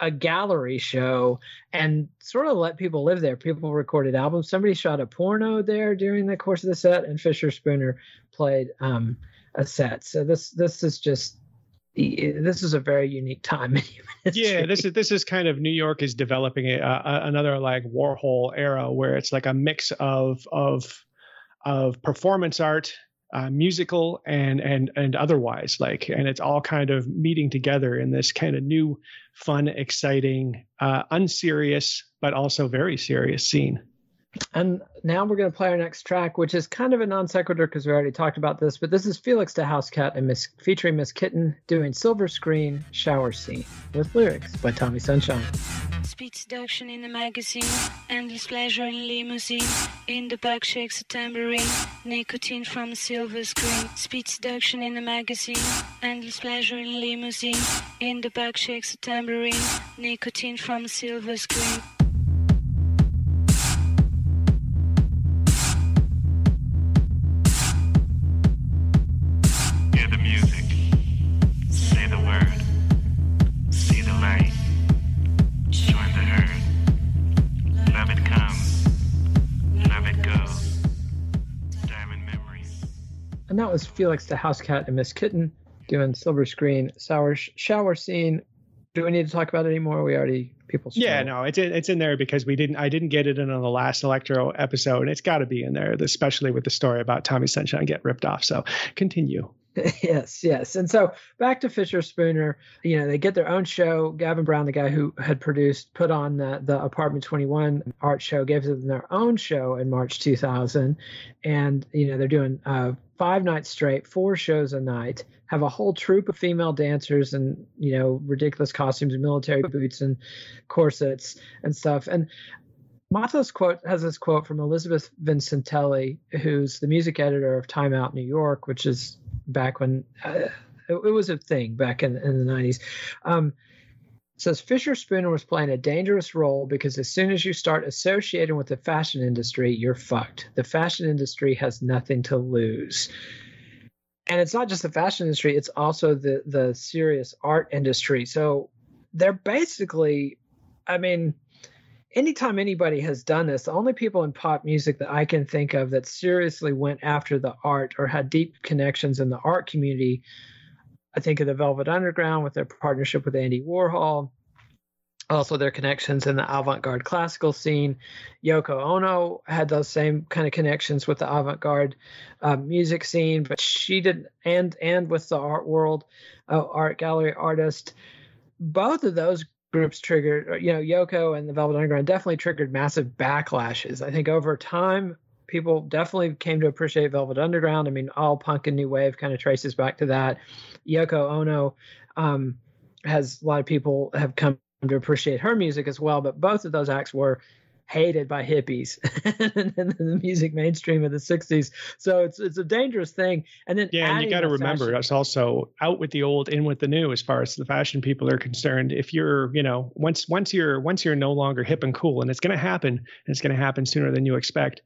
S2: a gallery show and sort of let people live there. People recorded albums. Somebody shot a porno there during the course of the set, and Fischerspooner played um, a set. So this this is just this is a very unique time.
S3: Yeah, this is this is kind of New York is developing a, a, another like Warhol era where it's like a mix of of of performance art uh, musical and and and otherwise like and it's all kind of meeting together in this kind of new fun exciting uh, unserious but also very serious scene.
S2: And now we're going to play our next track which is kind of a non sequitur because we already talked about this but this is felix da housecat and miss featuring miss kittin doing silver screen shower scene with lyrics by tommy sunshine
S4: Speed seduction in the magazine, endless pleasure in limousine, in the back shakes a tambourine, nicotine from a silver screen. Speed seduction in the magazine, endless pleasure in limousine, in the back shakes a tambourine, nicotine from a silver screen.
S2: Was Felix the House Cat and Miss Kittin doing Silver Screen Sour Shower Scene. Do we need to talk about it anymore? We already people.
S3: Yeah, no, it's in, it's in there because we didn't. I didn't get it in on the last Electro episode, and it's got to be in there, especially with the story about Tommy Sunshine get ripped off. So continue.
S2: yes, yes. And so back to Fischerspooner, you know, they get their own show. Gavin Brown, the guy who had produced, put on the, the Apartment 21 art show, gave them their own show in March 2000. And, you know, they're doing uh, five nights straight, four shows a night, have a whole troupe of female dancers and, you know, ridiculous costumes and military boots and corsets and stuff. And Matos quote has this quote from Elizabeth Vincentelli, who's the music editor of Time Out New York, which is back when uh, it, it, was a thing back in, in the 90s. Um, says Fischerspooner was playing a dangerous role because as soon as you start associating with the fashion industry, you're fucked. The fashion industry has nothing to lose. And it's not just the fashion industry, it's also the the serious art industry. So they're basically I mean, anytime anybody has done this, the only people in pop music that I can think of that seriously went after the art or had deep connections in the art community, I think of the Velvet Underground with their partnership with Andy Warhol, also their connections in the avant-garde classical scene. Yoko Ono had those same kind of connections with the avant-garde uh, music scene, but she did and and with the art world, uh, art gallery artist. Both of those groups triggered, you know, Yoko and the Velvet Underground definitely triggered massive backlashes. I think over time, people definitely came to appreciate Velvet Underground. I mean, all punk and new wave kind of traces back to that. Yoko Ono um, has a lot of people have come to appreciate her music as well, but both of those acts were hated by hippies and the music mainstream of the 60s so it's it's a dangerous thing. And then
S3: yeah and you got to remember fashion. it's also out with the old in with the new as far as the fashion people are concerned. If you're you know once once you're once you're no longer hip and cool and it's going to happen and it's going to happen sooner than you expect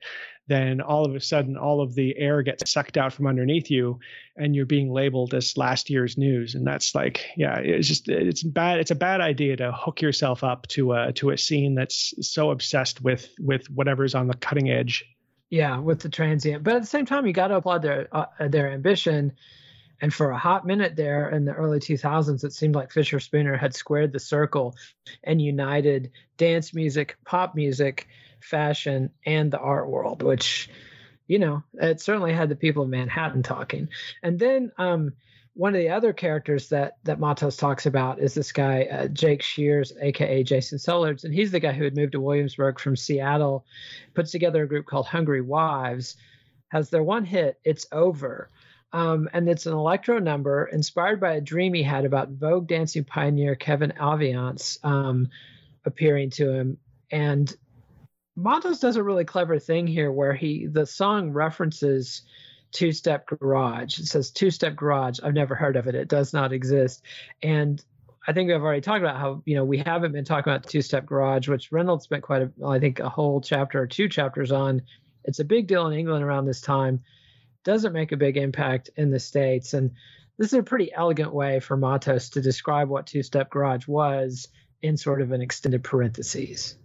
S3: then all of a sudden all of the air gets sucked out from underneath you and you're being labeled as last year's news. And that's like yeah it's just it's bad it's a bad idea to hook yourself up to a to a scene that's so obsessed with with whatever's on the cutting edge.
S2: Yeah with the transient but at the same time you got to applaud their uh, their ambition. And for a hot minute there in the early 2000s, it seemed like Fischerspooner had squared the circle and united dance music, pop music, fashion, and the art world, which, you know, it certainly had the people of Manhattan talking. And then um, one of the other characters that that Matos talks about is this guy uh, Jake Shears, aka Jason Sellards, and he's the guy who had moved to Williamsburg from Seattle, puts together a group called Hungry Wives, has their one hit, "It's Over." Um, and it's an electro number inspired by a dream he had about Vogue dancing pioneer Kevin Aviance um, appearing to him. And Matos does a really clever thing here where he the song references two step garage. It says two step garage. I've never heard of it. It does not exist. And I think we've already talked about how, you know, we haven't been talking about two step garage, which Reynolds spent quite a, I think, a whole chapter or two chapters on. It's a big deal in England around this time. Doesn't make a big impact in the States. And this is a pretty elegant way for Matos to describe what two step garage was in sort of an extended parentheses.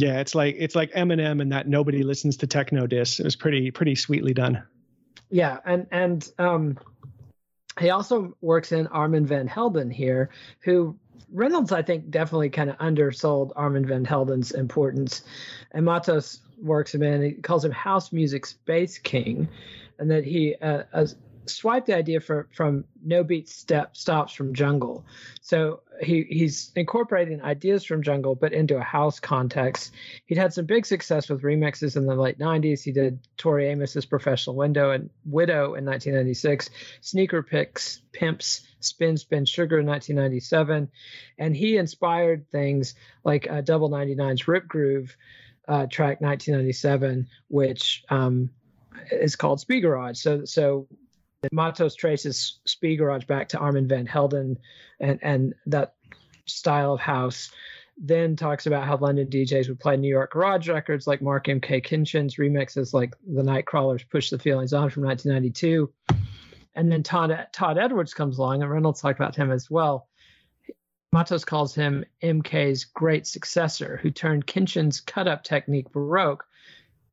S3: Yeah, it's like it's like Eminem and that nobody listens to techno diss. It was pretty pretty sweetly done.
S2: Yeah, and and um, he also works in Armand Van Helden here, who Reynolds I think definitely kind of undersold Armand Van Helden's importance, and Matos works him in. He calls him house music space king, and that he uh, swiped the idea for, from no beat step stops from jungle. So he he's incorporating ideas from jungle, but into a house context. He'd had some big success with remixes in the late '90s. He did Tori Amos's Professional Widow and Widow in 1996, Sneaker Picks, Pimps, Spin Spin Sugar in 1997, and he inspired things like uh, Double 99's Rip Groove uh, track 1997, which um, is called Speed Garage. So so Matos traces Speed Garage back to Armand Van Helden and and that style of house. Then talks about how London DJs would play New York garage records like Mark M.K. Kinchen's remixes like the Nightcrawlers Push the Feelings On from 1992. And then Todd, Todd Edwards comes along, and Reynolds talked about him as well. Matos calls him MK's great successor, who turned Kinchen's cut up technique baroque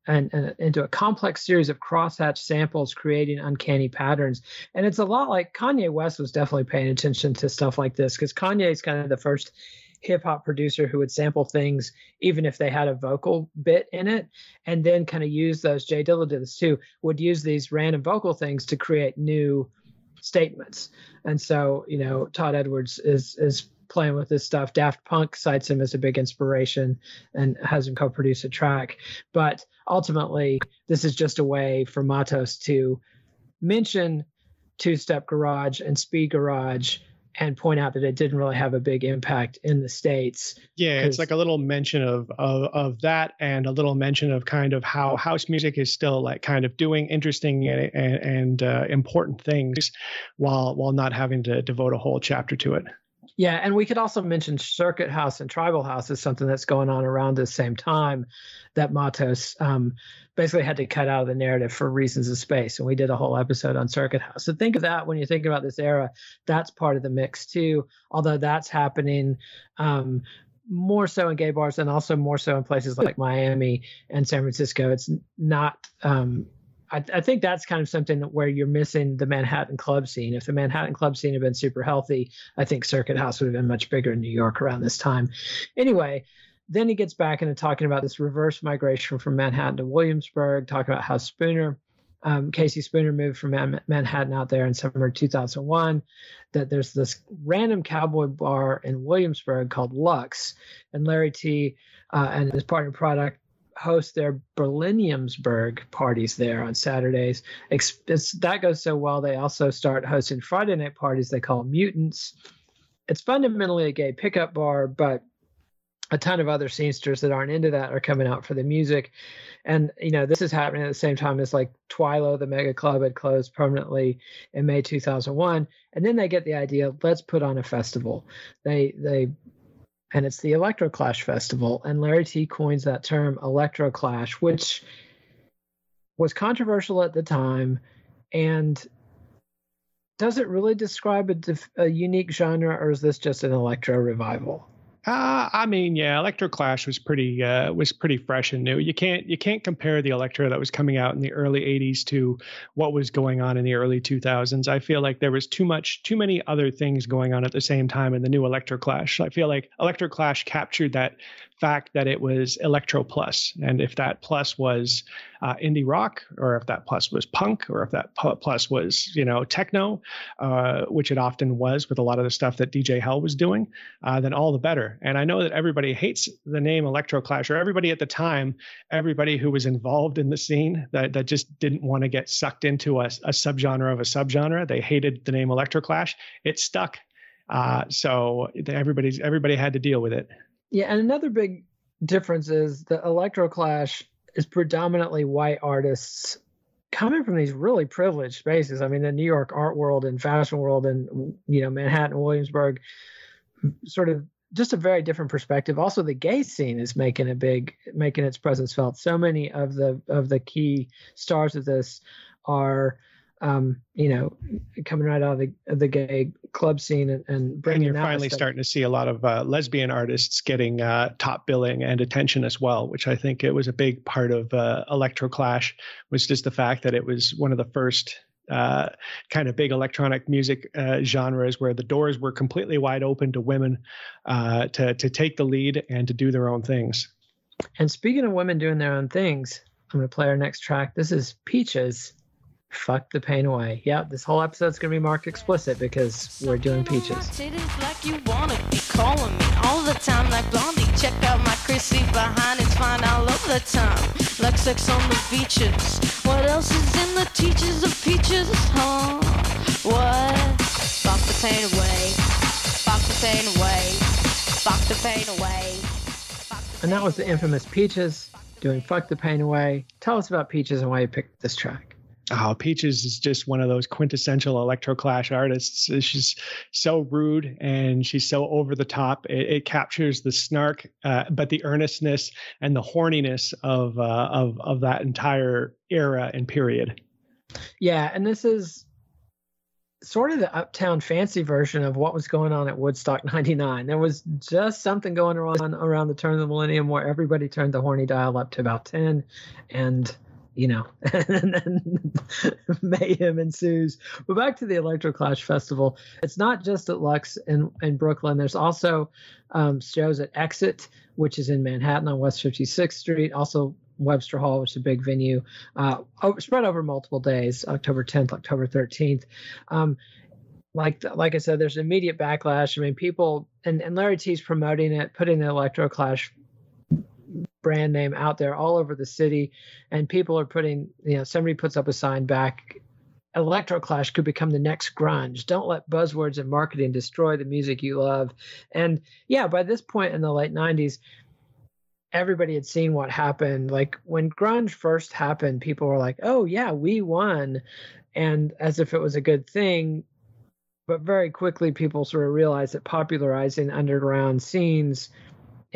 S2: and, and, into a complex series of crosshatch samples, creating uncanny patterns. And it's a lot like Kanye West was definitely paying attention to stuff like this because Kanye is kind of the first hip hop producer who would sample things even if they had a vocal bit in it, and then kind of use those. J Dilla did this too. Would use these random vocal things to create new statements. And so, you know, Todd Edwards is is playing with this stuff. Daft Punk cites him as a big inspiration and has him co-produce a track. But ultimately, this is just a way for Matos to mention Two Step Garage and Speed Garage and point out that it didn't really have a big impact in the states.
S3: Yeah, it's like a little mention of, of of that, and a little mention of kind of how house music is still like kind of doing interesting and and, and uh, important things, while while not having to devote a whole chapter to it.
S2: Yeah, and we could also mention Circuit House and Tribal House is something that's going on around the same time that Matos um, basically had to cut out of the narrative for reasons of space. And we did a whole episode on Circuit House. So think of that when you think about this era. That's part of the mix too, although that's happening um, more so in gay bars and also more so in places like Miami and San Francisco. It's not um, I, I, think that's kind of something where you're missing the Manhattan club scene. If the Manhattan club scene had been super healthy, I think Circuit House would have been much bigger in New York around this time. Anyway, then he gets back into talking about this reverse migration from Manhattan to Williamsburg, talking about how Spooner, um, Casey Spooner moved from Man- Manhattan out there in summer 2001. That there's this random cowboy bar in Williamsburg called Luxx, and Larry Tee uh, and his partner product host their Berliniumsburg parties there on Saturdays. It's, that goes so well, they also start hosting Friday night parties they call Mutants. It's fundamentally a gay pickup bar, but a ton of other scenesters that aren't into that are coming out for the music. And, you know, this is happening at the same time as like Twilo, the mega club, had closed permanently in May 2001. And then they get the idea, let's put on a festival. They, they, and it's the Electroclash Festival. And Larry Tee coins that term Electroclash, which was controversial at the time. And does it really describe a, a unique genre, or is this just an electro revival?
S3: Uh, I mean, yeah, Electroclash was pretty uh, was pretty fresh and new. You can't you can't compare the electro that was coming out in the early '80s to what was going on in the early 2000s. I feel like there was too much too many other things going on at the same time in the new Electroclash. I feel like Electroclash captured that fact that it was electro plus, and if that plus was uh, indie rock, or if that plus was punk, or if that plus was you know techno, uh, which it often was with a lot of the stuff that DJ Hell was doing, uh, then all the better. And I know that everybody hates the name Electroclash, or everybody at the time, everybody who was involved in the scene that that just didn't want to get sucked into a, a subgenre of a subgenre. They hated the name Electroclash. It stuck. Uh, so everybody's everybody had to deal with it.
S2: Yeah, and another big difference is the Electroclash is predominantly white artists coming from these really privileged spaces. I mean, the New York art world and fashion world, and you know, Manhattan, Williamsburg, sort of just a very different perspective. Also, the gay scene is making a big, making its presence felt. So many of the of the key stars of this are um, you know, coming right out of the, the gay club scene and, and bringing.
S3: And you're finally starting to see a lot of uh, lesbian artists getting uh, top billing and attention as well, which I think it was a big part of uh, Electroclash was just the fact that it was one of the first uh, kind of big electronic music uh, genres where the doors were completely wide open to women uh, to to take the lead and to do their own things.
S2: And speaking of women doing their own things, I'm going to play our next track. This is Peaches Fuck the pain away. Yeah, this whole episode's gonna be marked explicit because we're doing peaches.
S5: Like you wanna be calling me all the time like Blondie. Check out my Chrissy behind, it's fine all of the time. Like sex on the beaches. What else is in the teachers of peaches, huh? What? Fuck the pain away. Fuck the pain away. Fuck the pain away. The
S2: And that was the infamous Peaches doing Fuck the Pain Away. Tell us about Peaches and why you picked this track.
S3: Oh, Peaches is just one of those quintessential electroclash artists. She's so rude and she's so over the top. It, it captures the snark, uh, but the earnestness and the horniness of uh, of of that entire era and period.
S2: Yeah, and this is sort of the uptown fancy version of what was going on at Woodstock 99. There was just something going on around the turn of the millennium where everybody turned the horny dial up to about 10 and you know, and then mayhem ensues. But back to the Electro Clash Festival. It's not just at Luxx in, in Brooklyn. There's also um, shows at Exit, which is in Manhattan on West 56th Street. Also Webster Hall, which is a big venue, uh, spread over multiple days, October 10th, October 13th. Um, like like I said, there's immediate backlash. I mean, people and, and Larry Tee's promoting it, putting the Electro Clash brand name out there all over the city, and people are putting, you know, somebody puts up a sign back. Electroclash could become the next grunge. Don't let buzzwords and marketing destroy the music you love. And yeah, by this point in the late 90s, everybody had seen what happened. Like when grunge first happened, people were like, "Oh yeah, we won," and as if it was a good thing. But very quickly, people sort of realized that popularizing underground scenes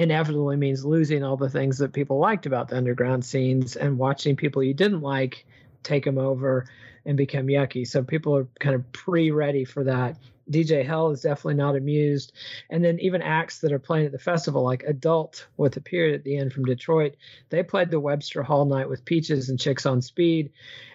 S2: inevitably means losing all the things that people liked about the underground scenes and watching people you didn't like take them over and become yucky. So people are kind of pre-ready for that. DJ Hell is definitely not amused. And then even acts that are playing at the festival, like Adult with a period at the end from Detroit, they played the Webster Hall night with Peaches and Chicks on Speed,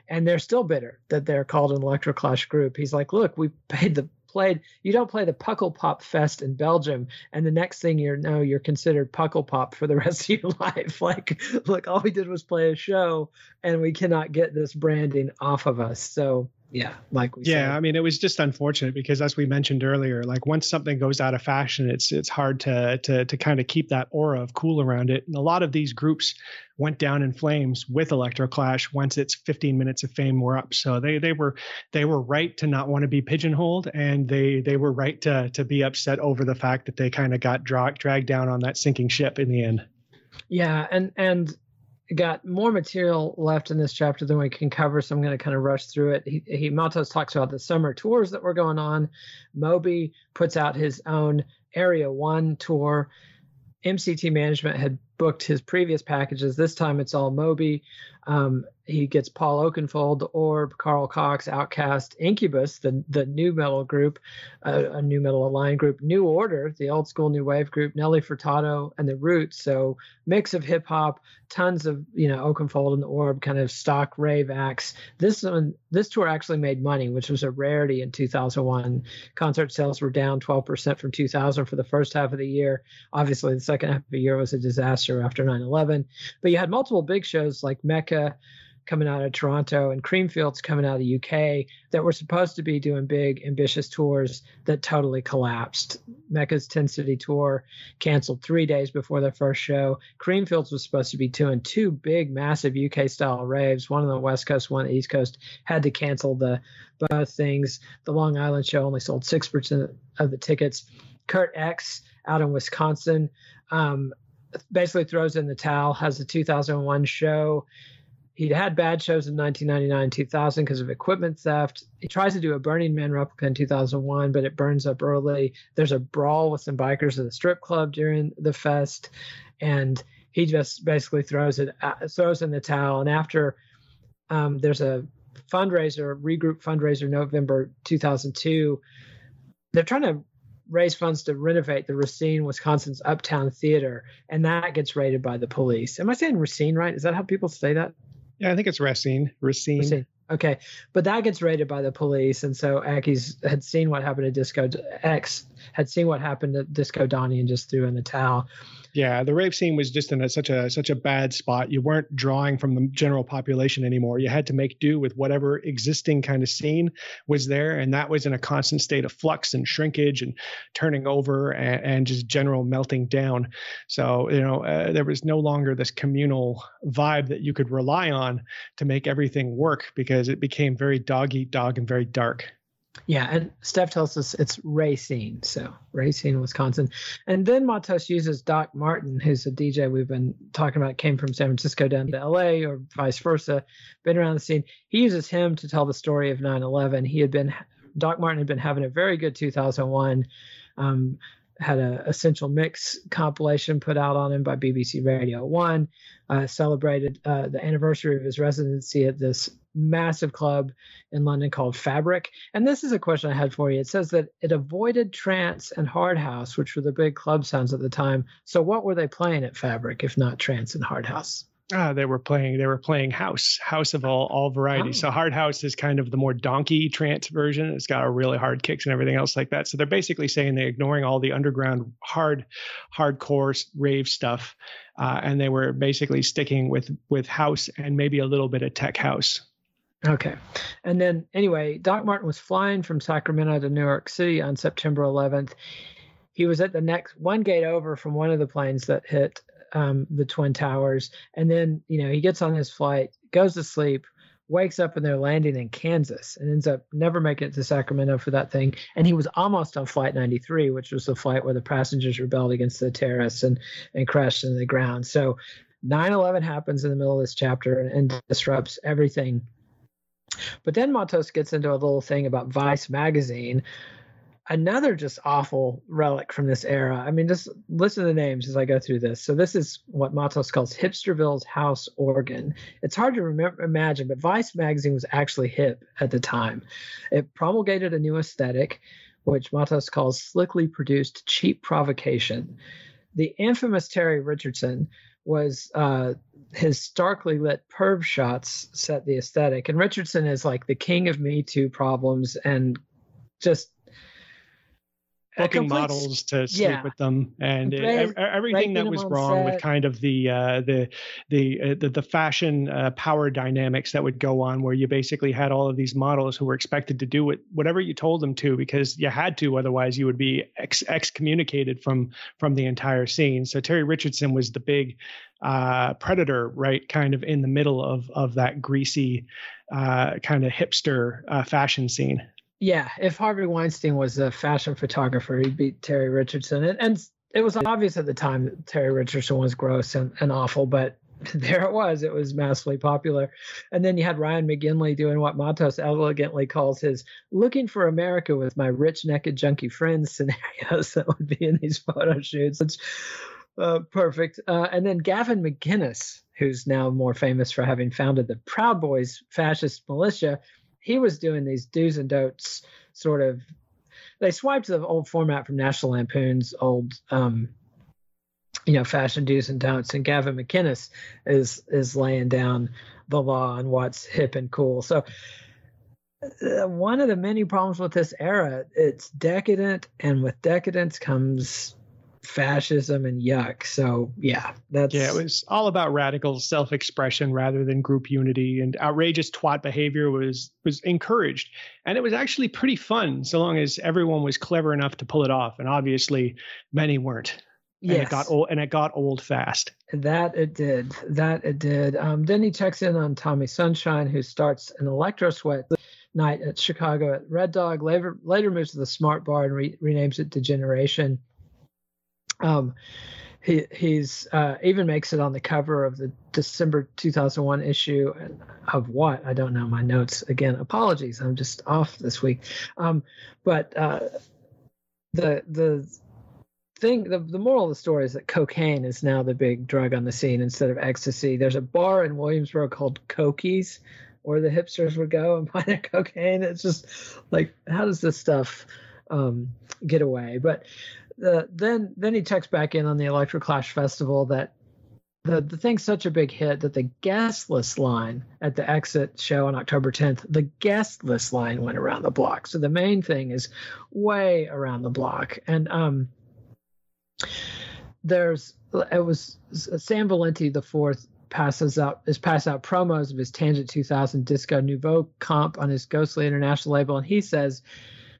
S2: and they're still bitter that they're called an Electro Clash group. He's like, look, we paid the played you don't play the Pukkelpop Fest in Belgium, and the next thing you know, you're considered Pukkelpop for the rest of your life. Like, look, all we did was play a show, and we cannot get this branding off of us. So yeah, like we
S3: Yeah, I mean, it was just unfortunate because, as we mentioned earlier, like once something goes out of fashion, it's it's hard to to to kind of keep that aura of cool around it. And a lot of these groups went down in flames with Electroclash once its 15 minutes of fame were up. So they they were they were right to not want to be pigeonholed, and they they were right to to be upset over the fact that they kind of got dra- dragged down on that sinking ship in the end.
S2: Yeah, and and got more material left in this chapter than we can cover, so I'm going to kind of rush through it. He, he Matos talks about the summer tours that were going on. Moby puts out his own Area One tour. MCT Management had booked his previous packages. This time it's all Moby. Um, he gets Paul Oakenfold, The Orb, Carl Cox, Outkast, Incubus, the the new metal group, uh, a new metal aligned group, New Order, the old school new wave group, Nelly Furtado, and the Roots. So mix of hip hop, tons of you know Oakenfold and the Orb, kind of stock rave acts. This one, this tour actually made money, which was a rarity in 2001. Concert sales were down 12% from 2000 for the first half of the year. Obviously, the second half of the year was a disaster after 9/11. But you had multiple big shows like Mecca coming out of Toronto and Creamfields coming out of the UK that were supposed to be doing big, ambitious tours that totally collapsed. Mecca's 10 city tour canceled three days before their first show. Creamfields was supposed to be doing two big, massive UK style raves, one on the West Coast, one on the East Coast, had to cancel the both things. The Long Island show only sold 6% of the tickets. Kurt Eckes out in Wisconsin um, basically throws in the towel, has the 2001 show He'd had bad shows in 1999 2000 because of equipment theft. He tries to do a Burning Man replica in 2001, but it burns up early. There's a brawl with some bikers at the strip club during the fest, and he just basically throws it uh, throws in the towel. And after um, there's a fundraiser, regroup fundraiser, November 2002. They're trying to raise funds to renovate the Racine, Wisconsin's Uptown Theater, and that gets raided by the police. Am I saying Racine right? Is that how people say that?
S3: Yeah, I think it's Racine. Racine.
S2: Racine. Okay, but that gets raided by the police, and so Aki's had seen what happened to Disco X had seen what happened to Disco Donnie and just threw in the towel.
S3: Yeah, the rave scene was just in a, such a such a bad spot. You weren't drawing from the general population anymore. You had to make do with whatever existing kind of scene was there, and that was in a constant state of flux and shrinkage and turning over and, and just general melting down. So you know uh, there was no longer this communal vibe that you could rely on to make everything work because it became very dog eat dog and very dark.
S2: Yeah, and Steph tells us it's Racine, so Racine, Wisconsin. And then Matos uses Doc Martin, who's a DJ we've been talking about, came from San Francisco down to LA or vice versa, been around the scene. He uses him to tell the story of 9 11. He had been, Doc Martin had been having a very good 2001. Um, had a essential mix compilation put out on him by BBC Radio One. Uh, celebrated uh, the anniversary of his residency at this massive club in London called Fabric. And this is a question I had for you. It says that it avoided trance and hard house, which were the big club sounds at the time. So what were they playing at Fabric if not trance and hard house?
S3: Ah, they were playing. They were playing house, house of all all varieties. Oh. So hard house is kind of the more donkey trance version. It's got a really hard kicks and everything else like that. So they're basically saying they're ignoring all the underground hard, hardcore rave stuff, uh, and they were basically sticking with with house and maybe a little bit of tech house.
S2: Okay. And then, anyway, Doc Martin was flying from Sacramento to New York City on September 11th. He was at the next one gate over from one of the planes that hit um, the Twin Towers. And then, you know, he gets on his flight, goes to sleep, wakes up, and they're landing in Kansas and ends up never making it to Sacramento for that thing. And he was almost on Flight 93, which was the flight where the passengers rebelled against the terrorists and, and crashed into the ground. So 9 11 happens in the middle of this chapter and, and disrupts everything but then Matos gets into a little thing about Vice magazine, another just awful relic from this era. I mean, just listen to the names as I go through this. So this is what Matos calls Hipsterville's house organ. It's hard to remember, imagine, but Vice magazine was actually hip at the time. It promulgated a new aesthetic, which Matos calls slickly produced cheap provocation. The infamous Terry Richardson was uh, his starkly lit perv shots set the aesthetic. And Richardson is like the king of Me Too problems and just
S3: booking models to sleep yeah. with them and it, everything that was wrong set. with kind of the uh, the the, uh, the, the fashion uh, power dynamics that would go on where you basically had all of these models who were expected to do it whatever you told them to because you had to otherwise you would be ex- excommunicated from from the entire scene so Terry Richardson was the big uh, predator right kind of in the middle of of that greasy uh, kind of hipster uh, fashion scene
S2: yeah, if Harvey Weinstein was a fashion photographer, he'd beat Terry Richardson. And, and it was obvious at the time that Terry Richardson was gross and, and awful, but there it was. It was massively popular. And then you had Ryan McGinley doing what Matos elegantly calls his looking for America with my rich, naked, junkie friends scenarios that would be in these photo shoots. It's uh, perfect. Uh, and then Gavin McInnes, who's now more famous for having founded the Proud Boys fascist militia, he was doing these do's and don'ts sort of they swiped the old format from National Lampoon's old um, you know fashion do's and don'ts and Gavin McInnes is is laying down the law on what's hip and cool. So uh, one of the many problems with this era it's decadent and with decadence comes fascism and yuck. So yeah, that's
S3: yeah. It was all about radical self-expression rather than group unity, and outrageous twat behavior was was encouraged, and it was actually pretty fun so long as everyone was clever enough to pull it off. And obviously, many weren't. And yes. it got old and it got old fast.
S2: That it did. That it did. Um, then he checks in on Tommy Sunshine, who starts an electro sweat night at Chicago at Red Dog. Later, later moves to the Smart Bar and re- renames it Degeneration. Um, he he's uh, even makes it on the cover of the December 2001 issue of what I don't know my notes again. Apologies, I'm just off this week. Um, but uh, the the thing the, the moral of the story is that cocaine is now the big drug on the scene instead of ecstasy. There's a bar in Williamsburg called Cokies where the hipsters would go and buy their cocaine. It's just like how does this stuff um, get away? But uh, then then he checks back in on the Electroclash Festival that the, the thing's such a big hit that the guest list line at the exit show on October 10th, the guest list line went around the block. So the main thing is way around the block. And um, there's it was Sam Valenti the fourth passes out is pass out promos of his Tangent 2000 Disco Nouveau comp on his Ghostly International label, and he says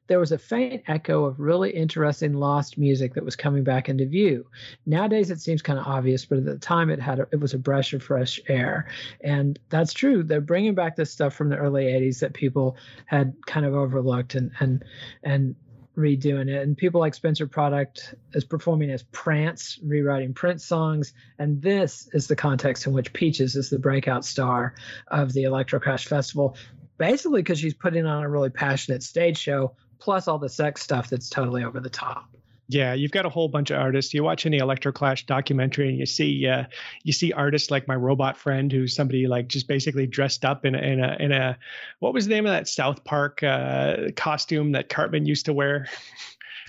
S2: there was a faint echo of really interesting lost music that was coming back into view. Nowadays, it seems kind of obvious, but at the time, it had a, it was a breath of fresh air, and that's true. They're bringing back this stuff from the early '80s that people had kind of overlooked and and and redoing it. And people like Spencer Product is performing as Prance, rewriting Prince songs. And this is the context in which Peaches is the breakout star of the Electro Clash Festival, basically because she's putting on a really passionate stage show plus all the sex stuff that's totally over the top.
S3: Yeah, you've got a whole bunch of artists. You watch any Electroclash documentary, and you see uh, you see artists like my robot friend, who's somebody like just basically dressed up in a in a in a what was the name of that South Park uh, costume that Cartman used to wear?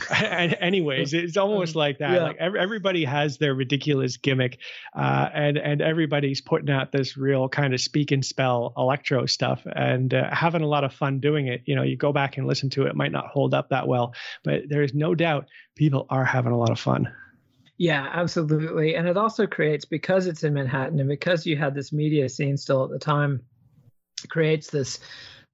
S3: anyways it's almost um, like that yeah. like every, everybody has their ridiculous gimmick uh, and and everybody's putting out this real kind of speak and spell electro stuff and uh, having a lot of fun doing it you know you go back and listen to it, it might not hold up that well but there's no doubt people are having a lot of fun
S2: yeah, absolutely. And it also creates, because it's in Manhattan and because you had this media scene still at the time, creates this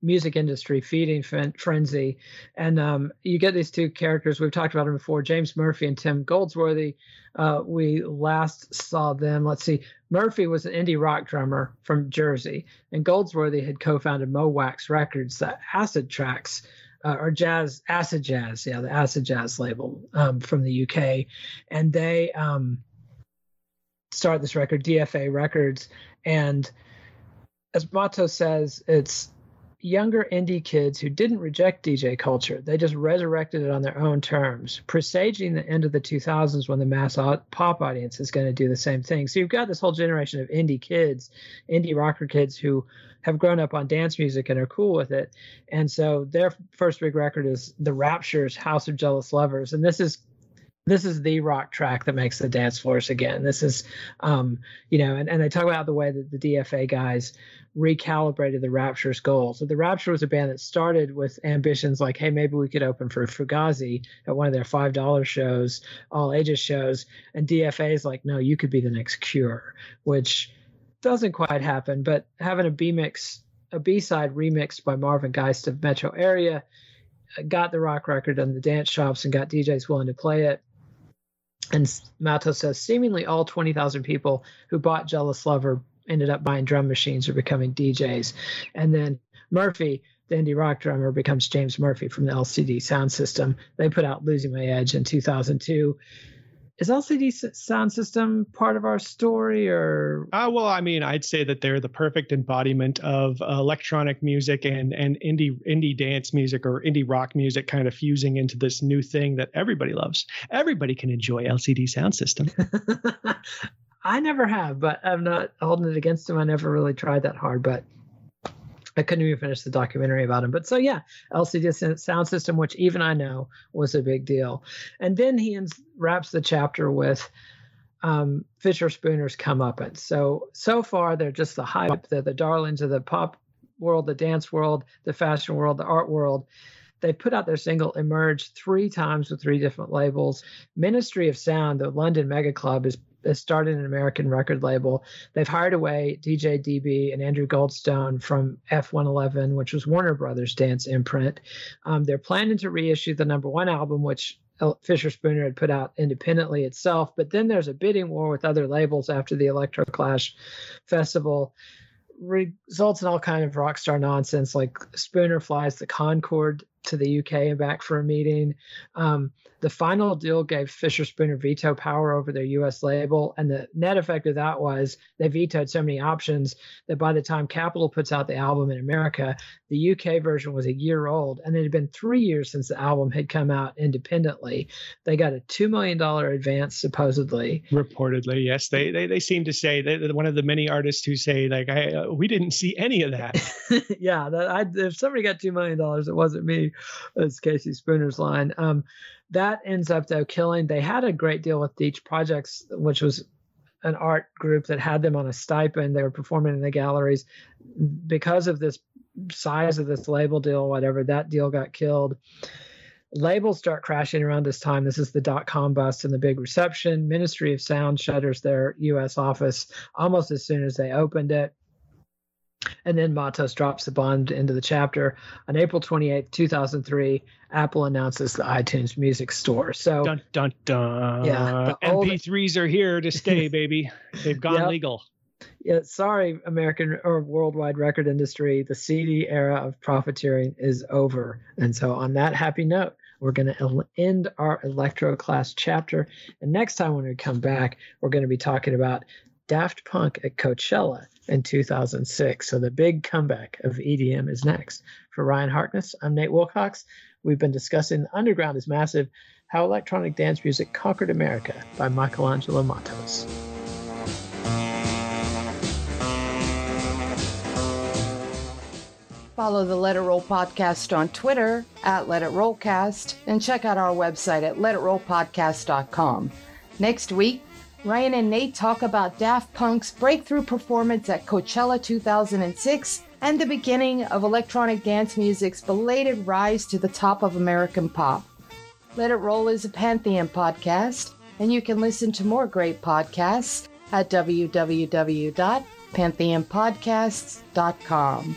S2: music industry feeding frenzy. And um, you get these two characters. We've talked about them before James Murphy and Tim Goldsworthy. Uh, we last saw them. Let's see. Murphy was an indie rock drummer from Jersey, and Goldsworthy had co founded Mo Wax Records, the acid tracks. Uh, or jazz acid jazz yeah the acid jazz label um, from the uk and they um, started this record dfa records and as Matos says it's younger indie kids who didn't reject DJ culture. They just resurrected it on their own terms, presaging the end of the 2000s when the mass pop audience is going to do the same thing. So you've got this whole generation of indie kids, indie rocker kids who have grown up on dance music and are cool with it. And so their first big record is The Raptures House of Jealous Lovers. And this is this is the rock track that makes the dance floors again. This is, um, you know, and, and they talk about the way that the DFA guys recalibrated the Rapture's goals. So the Rapture was a band that started with ambitions like, hey, maybe we could open for Fugazi at one of their five dollar shows, all ages shows, and DFA is like, no, you could be the next Cure, which doesn't quite happen. But having a B mix, a B side remixed by Morgan Geist of Metro Area, got the rock record on the dance shops and got DJs willing to play it and Matos says seemingly all 20,000 people who bought Jealous Lover ended up buying drum machines or becoming DJs. And then Murphy, the indie rock drummer, becomes James Murphy from the LCD sound system. They put out Losing My Edge in 2002 is LCD sound system part of our story or?
S3: Uh, well, I mean, I'd say that they're the perfect embodiment of electronic music and, and indie indie dance music or indie rock music kind of fusing into this new thing that everybody loves. Everybody can enjoy LCD sound system.
S2: I never have, but I'm not holding it against them. I never really tried that hard, but I couldn't even finish the documentary about him. But so yeah, LCD sound system, which even I know was a big deal. And then he wraps the chapter with um, Fischerspooner's comeuppance. So so far they're just the hype, they're the darlings of the pop world, the dance world, the fashion world, the art world. They put out their single Emerge three times with three different labels. Ministry of Sound, the London mega club, is started an American record label. They've hired away DJ DB and Andrew Goldstone from F111, which was Warner Brothers dance imprint. Um, they're planning to reissue the number one album, which Fischerspooner had put out independently itself. But then there's a bidding war with other labels after the Electroclash Festival results in all kind of rock star nonsense like Spooner flies the Concorde to the UK and back for a meeting. Um, the final deal gave Fischerspooner veto power over their US label, and the net effect of that was they vetoed so many options that by the time Capitol puts out the album in America, the UK version was a year old, and it had been three years since the album had come out independently. They got a two million dollar advance, supposedly.
S3: Reportedly, yes. They they, they seem to say that one of the many artists who say like, I, uh, "We didn't see any of that."
S2: yeah, that I, if somebody got two million dollars, it wasn't me. It's Casey Spooner's line. Um, that ends up though killing. They had a great deal with Deitch Projects, which was an art group that had them on a stipend. They were performing in the galleries. Because of this size of this label deal, whatever, that deal got killed. Labels start crashing around this time. This is the dot com bust and the big reception. Ministry of Sound shutters their US office almost as soon as they opened it. And then Matos drops the bond into the chapter. On April 28th, 2003, Apple announces the iTunes Music Store. So,
S3: dun, dun, dun.
S2: Yeah,
S3: MP3s old... are here to stay, baby. They've gone yep. legal.
S2: Yeah, sorry, American or worldwide record industry. The CD era of profiteering is over. And so, on that happy note, we're going to end our electroclash chapter. And next time when we come back, we're going to be talking about Daft Punk at Coachella in 2006. So the big comeback of EDM is next. For Ryan Harkness, I'm Nate Wilcox. We've been discussing Underground is Massive How Electronic Dance Music Conquered America by Michelangelo Matos.
S1: Follow the Let It Roll podcast on Twitter at Let It Rollcast and check out our website at letitrollpodcast.com. Next week, Ryan and Nate talk about Daft Punk's breakthrough performance at Coachella 2006 and the beginning of electronic dance music's belated rise to the top of American pop. Let It Roll is a Pantheon podcast, and you can listen to more great podcasts at www.pantheonpodcasts.com.